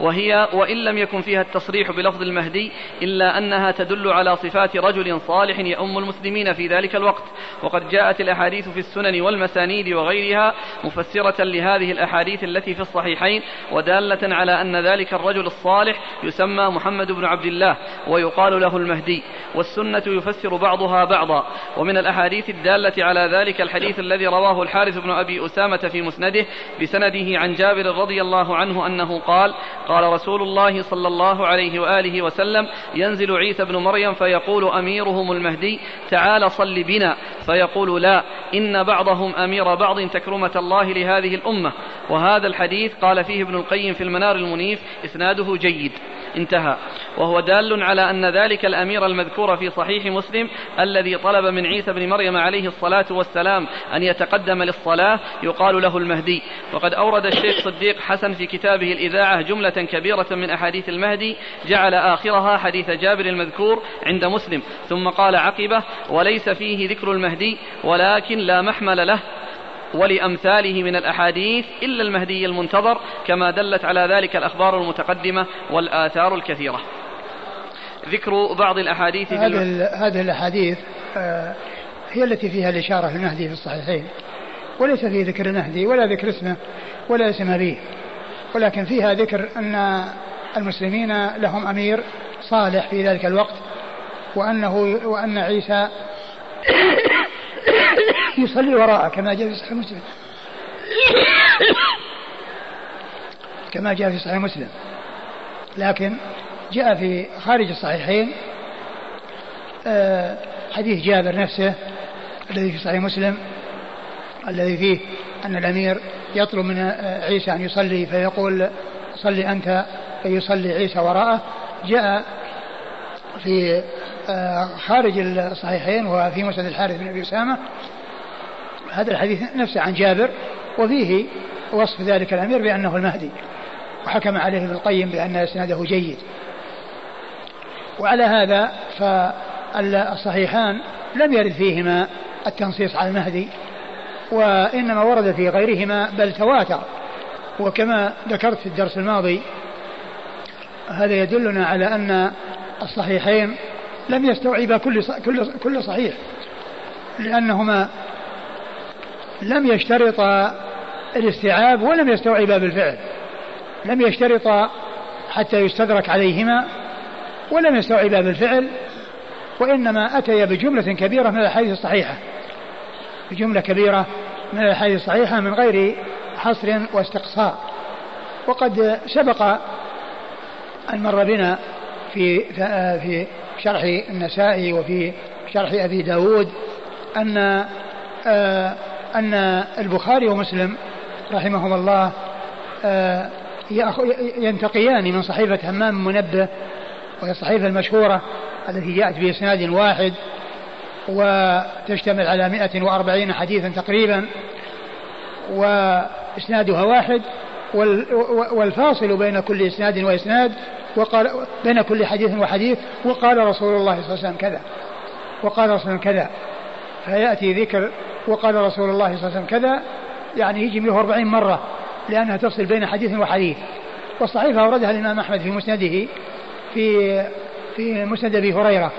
وهي وإن لم يكن فيها التصريح بلفظ المهدي إلا أنها تدل على صفات رجل صالح يؤم المسلمين في ذلك الوقت. وقد جاءت الأحاديث في السنن والمسانيد وغيرها مفسرة لهذه الأحاديث التي في الصحيحين ودالة على أن ذلك الرجل الصالح يسمى محمد بن عبد الله ويقال له المهدي. والسنة يفسر بعضها بعضا. ومن الأحاديث الدالة على ذلك الحديث الذي رواه الحارث بن أبي أسامة في مسنده بسنده عن جابر رضي الله عنه أنه قال قال رسول الله صلى الله عليه وآله وسلم ينزل عيسى بن مريم فيقول أميرهم المهدي تعال صل بنا. فيقول لا إن بعضهم أمير بعض تكرمة الله لهذه الأمة. وهذا الحديث قال فيه ابن القيم في المنار المنيف إسناده جيد. انتهى. وهو دال على أن ذلك الأمير المذكور في صحيح مسلم الذي طلب من عيسى بن مريم عليه الصلاة والسلام أن يتقدم للصلاة يقال له المهدي. وقد أورد الشيخ صديق حسن في كتابه الإذاعة جملة كبيرة من أحاديث المهدي جعل آخرها حديث جابر المذكور عند مسلم. ثم قال عقبة وليس فيه ذكر المهدي ولكن لا محمل له ولأمثاله من الأحاديث إلا المهدي المنتظر كما دلت على ذلك الأخبار المتقدمة والآثار الكثيرة. ذكر بعض الأحاديث هذه, هذه الأحاديث آه، هي التي فيها الإشارة للمهدي في الصحيحين. وليس فيه ذكر المهدي ولا ذكر اسمه ولا اسم أبيه. ولكن فيها ذكر أن المسلمين لهم أمير صالح في ذلك الوقت وأنه وأن عيسى يصلي وراءه كما جاء في صحيح مسلم. كما جاء في صحيح مسلم. لكن جاء في خارج الصحيحين آه، حديث جابر نفسه الذي في صحيح مسلم الذي فيه أن الأمير يطلب من عيسى أن يصلي فيقول صلي أنت فيصلي عيسى وراءه. جاء في آه، خارج الصحيحين وفي مسند الحارث بن أبي أسامة هذا الحديث نفسه عن جابر وفيه وصف ذلك الأمير بأنه المهدي وحكم عليه ابن القيم بأن إسناده جيد. وعلى هذا فالصحيحان لم يرد فيهما التنصيص على المهدي وإنما ورد في غيرهما بل تواتر. وكما ذكرت في الدرس الماضي هذا يدلنا على أن الصحيحين لم يستوعبا كل كل كل صحيح لأنهما لم يشترط الاستيعاب ولم يستوعبا بالفعل. لم يشترط حتى يستدرك عليهما ولم يستوعبا بالفعل وإنما أتي بجملة كبيرة من الأحاديث الصحيحة. بجملة كبيرة من الأحاديث الصحيحة من غير حصر واستقصاء. وقد سبق أن مر بنا في في شرح النسائي وفي شرح أبي داود أن آه، أن البخاري ومسلم رحمهما الله آه، ينتقيان من صحيفة همام منبه وهي الصحيفة المشهورة التي جاءت بإسناد واحد وتشتمل على 140 حديثا تقريبا وإسنادها واحد والفاصل بين كل إسناد وإسناد وقال بين كل حديث وحديث وقال رسول الله صلى الله عليه وسلم كذا وقال رسول الله كذا. فيأتي ذكر وقال رسول الله صلى الله عليه وسلم كذا يعني يجي 140 مرة لأنها تفصل بين حديث وحديث. والصحيفة أوردها الإمام أحمد في مسنده في في مسند أبي هريرة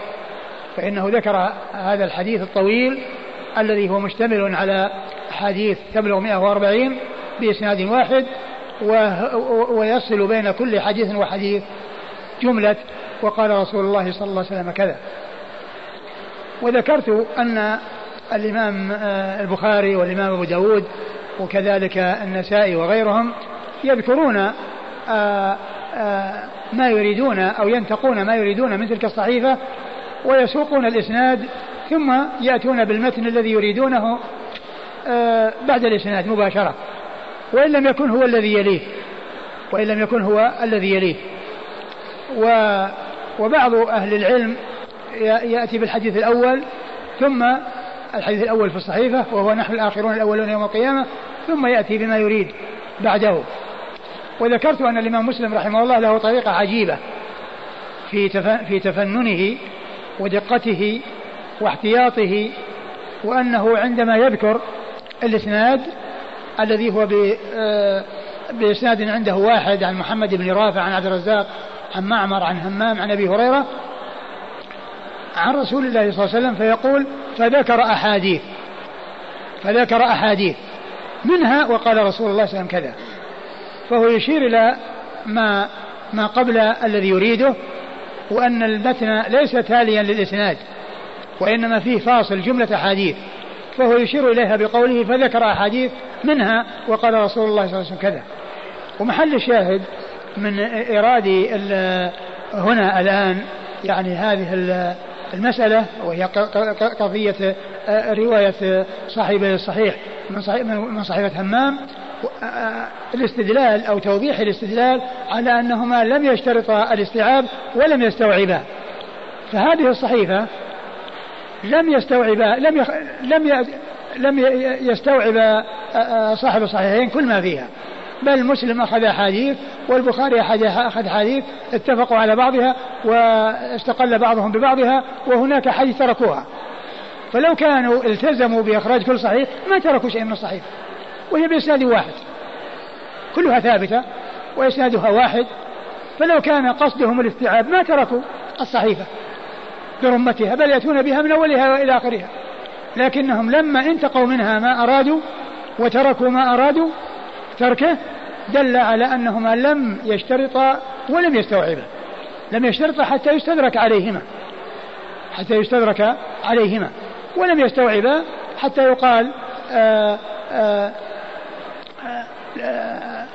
فإنه ذكر هذا الحديث الطويل الذي هو مشتمل على حديث تبلغ 140 بإسناد واحد ويصل بين كل حديث وحديث جملة وقال رسول الله صلى الله عليه وسلم كذا. وذكرت أن الإمام آه، البخاري والإمام أبو داود وكذلك النسائي وغيرهم يذكرون آه، آه، ما يريدون أو ينتقون ما يريدون من تلك الصحيفة ويسوقون الإسناد ثم يأتون بالمتن الذي يريدونه بعد الإسناد مباشرة وإن لم يكن هو الذي يليه وإن لم يكن هو الذي يليه. و وبعض أهل العلم يأتي بالحديث الأول ثم الحديث الأول في الصحيفة وهو نحن الآخرون الأولون يوم القيامة ثم يأتي بما يريد بعده. وذكرت أن الإمام مسلم رحمه الله له طريقة عجيبة في في تفننه ودقته واحتياطه وأنه عندما يذكر الإسناد الذي هو آه، بإسناد عنده واحد عن محمد بن رافع عن عبد الرزاق عن معمر عن همام عن أبي هريرة عن رسول الله صلى الله عليه وسلم فيقول فذكر أحاديث. فذكر أحاديث. منها وقال رسول الله صلى الله عليه وسلم كذا. فهو يشير إلى ما ما قبل الذي يريده وأن المتن ليس تاليا للإسناد وإنما فيه فاصل جملة أحاديث. فهو يشير إليها بقوله فذكر أحاديث منها وقال رسول الله صلى الله عليه وسلم كذا. ومحل الشاهد من إيراد هنا الآن يعني هذه المسألة وهي قضية رواية صاحب الصحيح من صحيفة همام. الاستدلال أو توضيح الاستدلال على أنهما لم يشترطا الاستيعاب ولم يستوعبا. فهذه الصحيفة لم يستوعب لم يخ... لم ي... لم يستوعب صاحب الصحيحين كل ما فيها. بل مسلم أخذ أحاديث والبخاري أخذ حديث اتفقوا على بعضها واستقل بعضهم ببعضها وهناك حديث تركوها. فلو كانوا التزموا بإخراج كل صحيح ما تركوا شيء من الصحيح. وهي بإسناد واحد. كلها ثابتة وإسنادها واحد. فلو كان قصدهم الاستيعاب ما تركوا الصحيفة برمتها بل يأتون بها من أولها إلى آخرها. لكنهم لما انتقوا منها ما أرادوا وتركوا ما أرادوا تركه دل على أنهما لم يشترطا ولم يستوعبا. لم يشترطا حتى يستدرك عليهما. حتى يستدرك عليهما. ولم يستوعبا حتى يقال آآ آآ آآ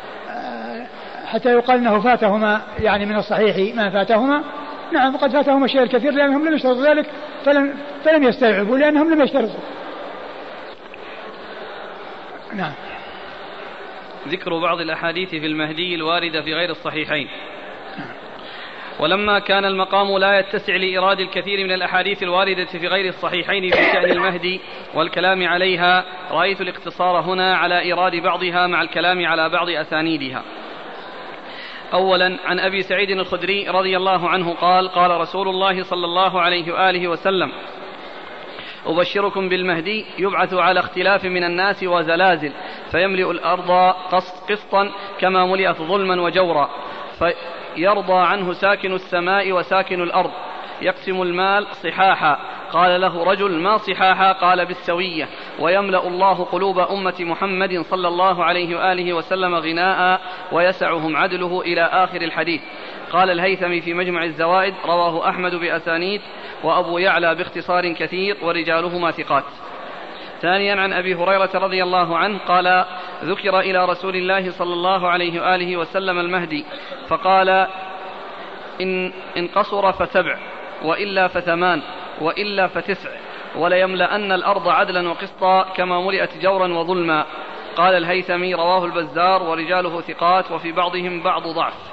حتى يقال إنه فاتهما يعني من الصحيح ما فاتهما. نعم قد فاتهم الشيء الكثير لأنهم لم يشترطوا ذلك فلم, فلم يستوعبوا لأنهم لم يشترطوا. نعم. ذكر بعض الأحاديث في المهدي الواردة في غير الصحيحين. ولما كان المقام لا يتسع لإيراد الكثير من الأحاديث الواردة في غير الصحيحين في شأن المهدي والكلام عليها رأيت الاقتصار هنا على إيراد بعضها مع الكلام على بعض أسانيدها. أولا عن أبي سعيد الخدري رضي الله عنه قال قال رسول الله صلى الله عليه وآله وسلم أبشركم بالمهدي يبعث على اختلاف من الناس وزلازل فيملئ الأرض قسطا كما ملئت ظلما وجورا فيرضى عنه ساكن السماء وساكن الأرض يقسم المال صحاحا. قال له رجل ما صحاحا؟ قال بالسوية. ويملأ الله قلوب أمة محمد صلى الله عليه وآله وسلم غناء ويسعهم عدله إلى آخر الحديث. قال الهيثمي في مجمع الزوائد رواه أحمد بأسانيد وأبو يعلى باختصار كثير ورجالهما ثقات. ثانيا عن أبي هريرة رضي الله عنه قال ذكر إلى رسول الله صلى الله عليه وآله وسلم المهدي فقال إن إن قصر فسبع وإلا فثمان وإلا فتسع وليملأن الأرض عدلا وقسطا كما ملئت جورا وظلما. قال الهيثمي رواه البزار ورجاله ثقات وفي بعضهم بعض ضعف.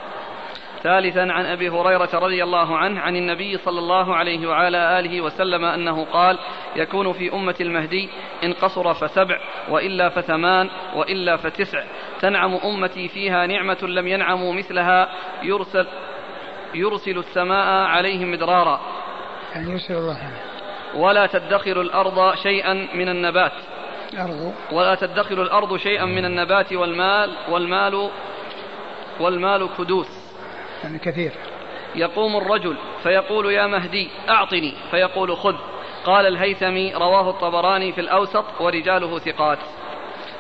ثالثا عن أبي هريرة رضي الله عنه عن النبي صلى الله عليه وعلى آله وسلم أنه قال يكون في أمة المهدي إن قصر فسبع وإلا فثمان وإلا فتسع. تنعم أمتي فيها نعمة لم ينعموا مثلها. يرسل يرسل السماء عليهم مدرارا. يعني يسر الله ولا تدخر الأرض شيئا من النبات. الأرض. ولا تدخر الأرض شيئا من النبات والمال والمال والمال كدوس. يعني كثير. يقوم الرجل فيقول يا مهدي أعطني فيقول خذ. قال الهيثمي رواه الطبراني في الأوسط ورجاله ثقات.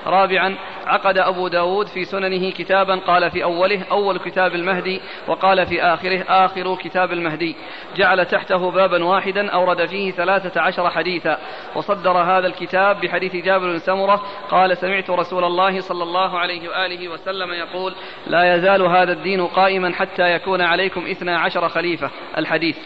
رابعا عقد أبو داود في سننه كتابا قال في أوله أول كتاب المهدي وقال في آخره آخر كتاب المهدي. جعل تحته بابا واحدا أورد فيه ثلاثة عشر حديثا. وصدر هذا الكتاب بحديث جابر بن سمرة قال سمعت رسول الله صلى الله عليه وآله وسلم يقول لا يزال هذا الدين قائما حتى يكون عليكم اثنا عشر خليفة. الحديث.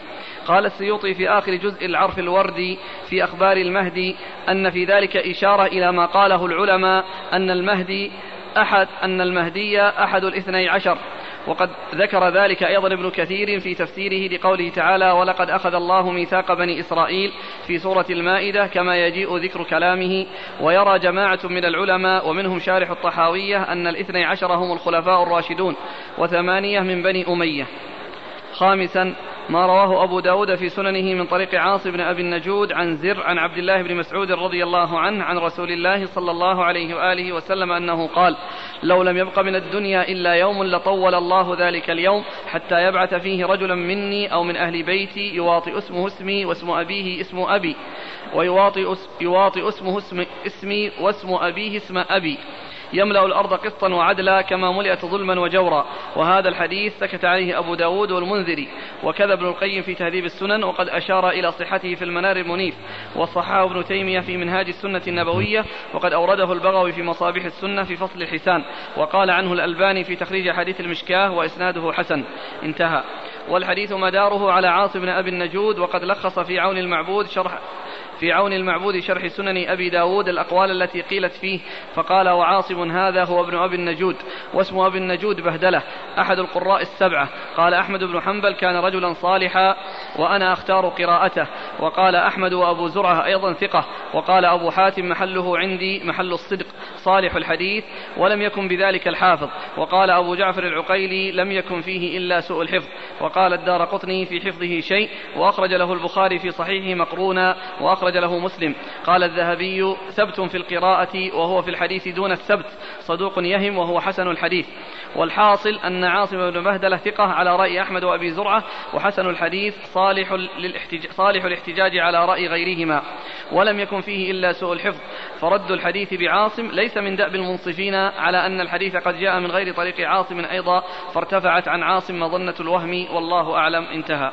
قال السيوطي في آخر جزء العرف الوردي في أخبار المهدي أن في ذلك إشارة إلى ما قاله العلماء أن المهدي أحد أن المهدي أحد الاثني عشر. وقد ذكر ذلك أيضا ابن كثير في تفسيره لقوله تعالى ولقد أخذ الله ميثاق بني إسرائيل في سورة المائدة كما يجيء ذكر كلامه ويرى جماعة من العلماء ومنهم شارح الطحاوية أن الاثني عشر هم الخلفاء الراشدون وثمانية من بني أمية. خامسا ما رواه أبو داود في سننه من طريق عاص بن أبي النجود عن زر عن عبد الله بن مسعود رضي الله عنه عن رسول الله صلى الله عليه وآله وسلم أنه قال لو لم يبق من الدنيا إلا يوم لطول الله ذلك اليوم حتى يبعث فيه رجلا مني أو من أهل بيتي يواطئ اسمه اسمي واسم أبيه اسم أبي ويواطئ يواطئ اسمه اسم اسمي واسم أبيه اسم أبي. يملأ الأرض قسطا وعدلا كما ملئت ظلما وجورا. وهذا الحديث سكت عليه أبو داود والمنذري. وكذا ابن القيم في تهذيب السنن وقد أشار إلى صحته في المنار المنيف. وصححه ابن تيمية في منهاج السنة النبوية وقد أورده البغوي في مصابيح السنة في فصل الحسان. وقال عنه الألباني في تخريج حديث المشكاه وإسناده حسن. انتهى. والحديث مداره على عاصم بن أبي النجود وقد لخص في عون المعبود شرح في عون المعبود شرح سنن أبي داود الأقوال التي قيلت فيه فقال وعاصم هذا هو ابن أبي النجود واسم أبي النجود بهدلة أحد القراء السبعة. قال أحمد بن حنبل كان رجلا صالحا وأنا أختار قراءته. وقال أحمد وأبو زرعة أيضا ثقة. وقال أبو حاتم محله عندي محل الصدق صالح الحديث ولم يكن بذلك الحافظ. وقال أبو جعفر العقيلي لم يكن فيه إلا سوء الحفظ. وقال الدار قطني في حفظه شيء. وأخرج له البخاري في صحيحه مقرونا وأخرج له مسلم. قال الذهبي ثبت في القراءة وهو في الحديث دون الثبت. صدوق يهم وهو حسن الحديث. والحاصل أن عاصم بن بهدلة ثقة على رأي أحمد وأبي زرعة وحسن الحديث صالح, للاحتجاج صالح الاحتجاج على رأي غيرهما. ولم يكن فيه إلا سوء الحفظ. فرد الحديث بعاصم ليس من دأب المنصفين على أن الحديث قد جاء من غير طريق عاصم أيضا فارتفعت عن عاصم مظنة الوهم والله أعلم انتهى.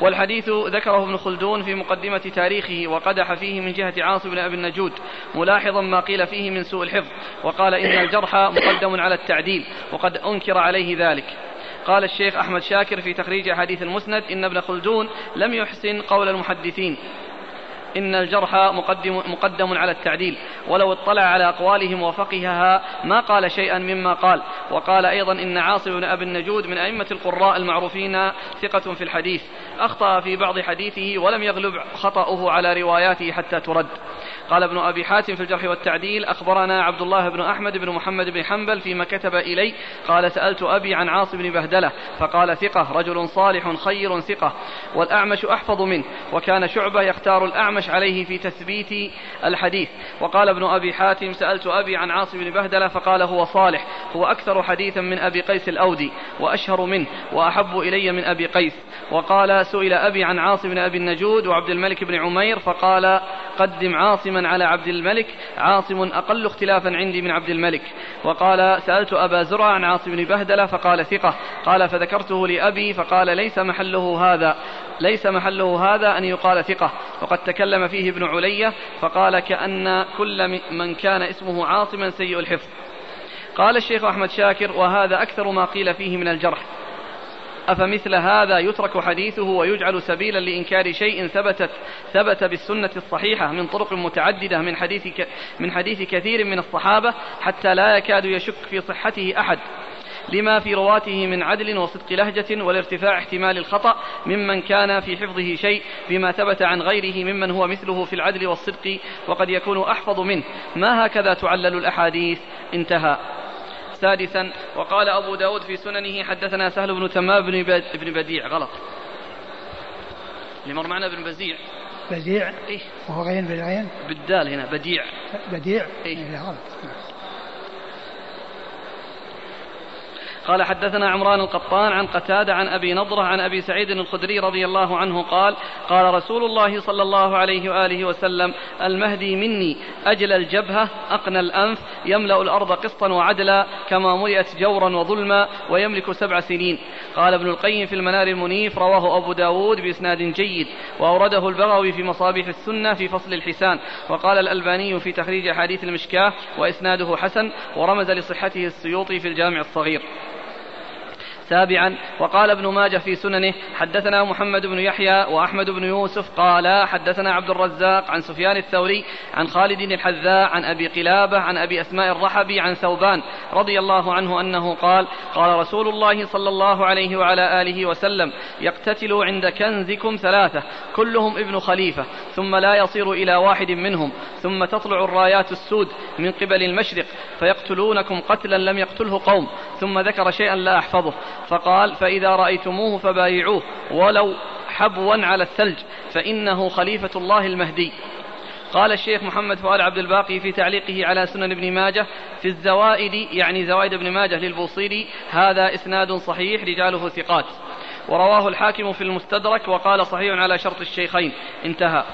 والحديث ذكره ابن خلدون في مقدمة تاريخه وقدح فيه من جهة عاصم بن أبي النجود ملاحظا ما قيل فيه من سوء الحفظ وقال إن الجرح مقدم على التعديل وقد أنكر عليه ذلك. قال الشيخ أحمد شاكر في تخريج حديث المسند إن ابن خلدون لم يحسن قول المحدثين. إن الجرح مقدم, مقدم على التعديل. ولو اطلع على أقوالهم وفقهها ما قال شيئا مما قال. وقال أيضا إن عاصم بن أبي النجود من أئمة القراء المعروفين ثقة في الحديث. أخطأ في بعض حديثه ولم يغلب خطأه على رواياته حتى ترد. قال ابن أبي حاتم في الجرح والتعديل أخبرنا عبد الله بن أحمد بن محمد بن حنبل فيما كتب إلي قال سألت أبي عن عاصم بن بهدلة فقال ثقة رجل صالح خير ثقة والأعمش أحفظ منه وكان شعبة يختار الأعمش عليه في تثبيت الحديث. وقال ابن أبي حاتم سألت أبي عن عاصم بن بهدلة فقال هو صالح هو أكثر حديثا من أبي قيس الأودي وأشهر منه وأحب إلي من أبي قيس. وقال سئل أبي عن عاصم بن أبي النجود وعبد الملك بن عمير فقال قدم عاصما على عبد الملك عاصم أقل اختلافا عندي من عبد الملك. وقال سألت أبا زرع عن عاصم بن بهدلة فقال ثقة. قال فذكرته لأبي فقال ليس محله هذا ليس محله هذا أن يقال ثقة. وقد تكلم فيه ابن علية فقال كأن كل من كان اسمه عاصما سيء الحفظ. قال الشيخ أحمد شاكر وهذا أكثر ما قيل فيه من الجرح. أفمثل هذا يترك حديثه ويجعل سبيلا لإنكار شيء ثبتت ثبت بالسنة الصحيحة من طرق متعددة من حديث من حديث كثير من الصحابة حتى لا يكاد يشك في صحته أحد. لما في رواته من عدل وصدق لهجة والارتفاع احتمال الخطأ ممن كان في حفظه شيء بما ثبت عن غيره ممن هو مثله في العدل والصدق وقد يكون أحفظ منه. ما هكذا تعلل الأحاديث؟ انتهى. سادسا وقال أبو داود في سننه حدثنا سهل بن تمام بن, بن بديع غلط. اللي مر معنا ابن بزيع بديع؟ إيه؟ وهو غين بالعين بالدال هنا بديع. بديع؟ إيه؟ إيه لا غلط. قال حدثنا عمران القطان عن قتادة عن أبي نضرة عن أبي سعيد الخدري رضي الله عنه قال قال رسول الله صلى الله عليه وآله وسلم المهدي مني أجل الجبهة أقنى الأنف يملأ الأرض قسطا وعدلا كما ملئت جورا وظلما ويملك سبع سنين. قال ابن القيم في المنار المنيف رواه أبو داود بإسناد جيد وأورده البغوي في مصابيح السنة في فصل الحسان. وقال الألباني في تخريج حديث المشكاة وإسناده حسن ورمز لصحته السيوطي في الجامع الصغير. سابعا وقال ابن ماجه في سننه حدثنا محمد بن يحيى وأحمد بن يوسف قال حدثنا عبد الرزاق عن سفيان الثوري عن خالد الحذاء عن أبي قلابة عن أبي أسماء الرحبي عن ثوبان رضي الله عنه أنه قال قال رسول الله صلى الله عليه وعلى آله وسلم يقتتل عند كنزكم ثلاثة كلهم ابن خليفة ثم لا يصير إلى واحد منهم ثم تطلع الرايات السود من قبل المشرق فيقتلونكم قتلا لم يقتله قوم ثم ذكر شيئا لا أحفظه. فقال فإذا رأيتموه فبايعوه ولو حبوا على الثلج فإنه خليفة الله المهدي. قال الشيخ محمد فؤاد عبد الباقي في تعليقه على سنن ابن ماجه في الزوائد يعني زوائد ابن ماجه للبوصيري هذا إسناد صحيح رجاله ثقات. ورواه الحاكم في المستدرك وقال صحيح على شرط الشيخين. انتهى.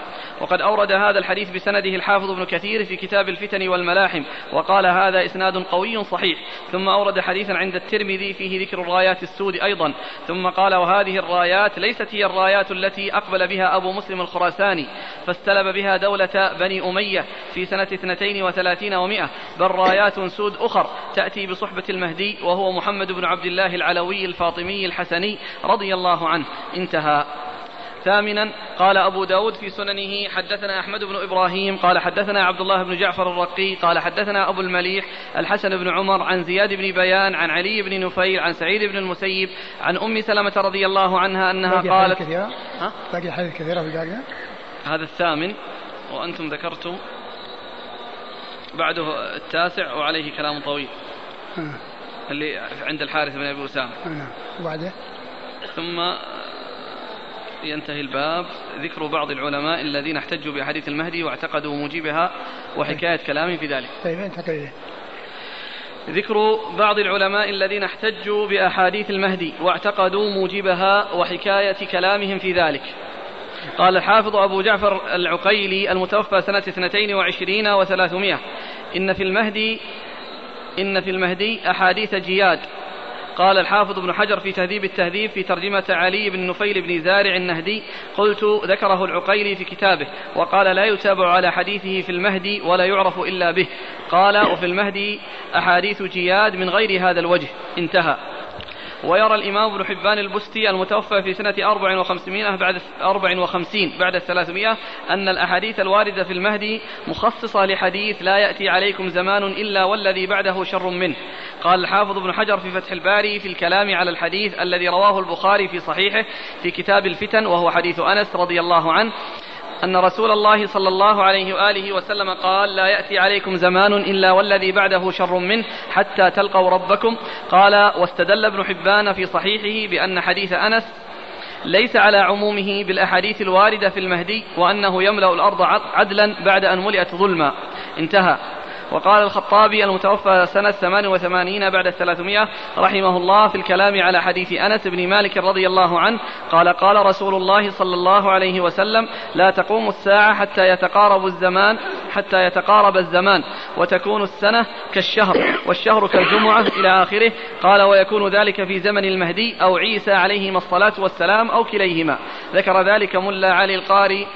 وقد أورد هذا الحديث بسنده الحافظ ابن كثير في كتاب الفتن والملاحم وقال هذا إسناد قوي صحيح. ثم أورد حديثا عند الترمذي فيه ذكر الرايات السود أيضا. ثم قال وهذه الرايات ليست هي الرايات التي أقبل بها أبو مسلم الخراساني فاستلب بها دولة بني أمية في سنة اثنتين وثلاثين ومائة بل رايات سود أخر تأتي بصحبة المهدي وهو محمد بن عبد الله العلوي الفاطمي الحسني رضي الله عنه. انتهى. ثامنا قال أبو داود في سننه حدثنا أحمد بن إبراهيم قال حدثنا عبد الله بن جعفر الرقي قال حدثنا أبو المليح الحسن بن عمر عن زياد بن بيان عن علي بن نفيل عن سعيد بن المسيب عن أم سلمة رضي الله عنها أنها قالت كثيرة ها؟ باقي حديث كثيرة في الباقي هذا الثامن وأنتم ذكرتم بعده التاسع وعليه كلام طويل آه. اللي عند الحارث بن أبي أسامة آه. وبعده ثم ينتهي الباب. ذكر بعض العلماء الذين احتجوا بأحاديث المهدي واعتقدوا موجبها وحكاية كلام في ذلك. طيب انتقل ذكر بعض العلماء الذين احتجوا بأحاديث المهدي واعتقدوا موجبها وحكاية كلامهم في ذلك. قال الحافظ أبو جعفر العقيلي المتوفى سنة اثنتين وعشرين وثلاثمائة إن في المهدي إن في المهدي أحاديث جياد. قال الحافظ ابن حجر في تهذيب التهذيب في ترجمة علي بن نفيل بن زارع النهدي قلت ذكره العقيلي في كتابه وقال لا يتابع على حديثه في المهدي ولا يعرف إلا به قال وفي المهدي أحاديث جياد من غير هذا الوجه انتهى. ويرى الإمام ابن حبان البستي المتوفى في سنة أربع وخمسمائة بعد أربع وخمسين بعد الثلاثمائة أن الأحاديث الواردة في المهدي مخصصة لحديث لا يأتي عليكم زمان إلا والذي بعده شر منه. قال الحافظ ابن حجر في فتح الباري في الكلام على الحديث الذي رواه البخاري في صحيحه في كتاب الفتن وهو حديث أنس رضي الله عنه أن رسول الله صلى الله عليه وآله وسلم قال لا يأتي عليكم زمان إلا والذي بعده شر منه حتى تلقوا ربكم. قال واستدل ابن حبان في صحيحه بأن حديث أنس ليس على عمومه بالأحاديث الواردة في المهدي وأنه يملأ الأرض عدلا بعد أن ملئت ظلما. انتهى. وقال الخطابي المتوفى سنة 88 بعد الثلاثمائة رحمه الله في الكلام على حديث أنس بن مالك رضي الله عنه قال قال رسول الله صلى الله عليه وسلم لا تقوم الساعة حتى يتقارب الزمان حتى يتقارب الزمان وتكون السنة كالشهر والشهر كالجمعة إلى آخره قال ويكون ذلك في زمن المهدي أو عيسى عليهما الصلاة والسلام أو كليهما ذكر ذلك ملا علي القاري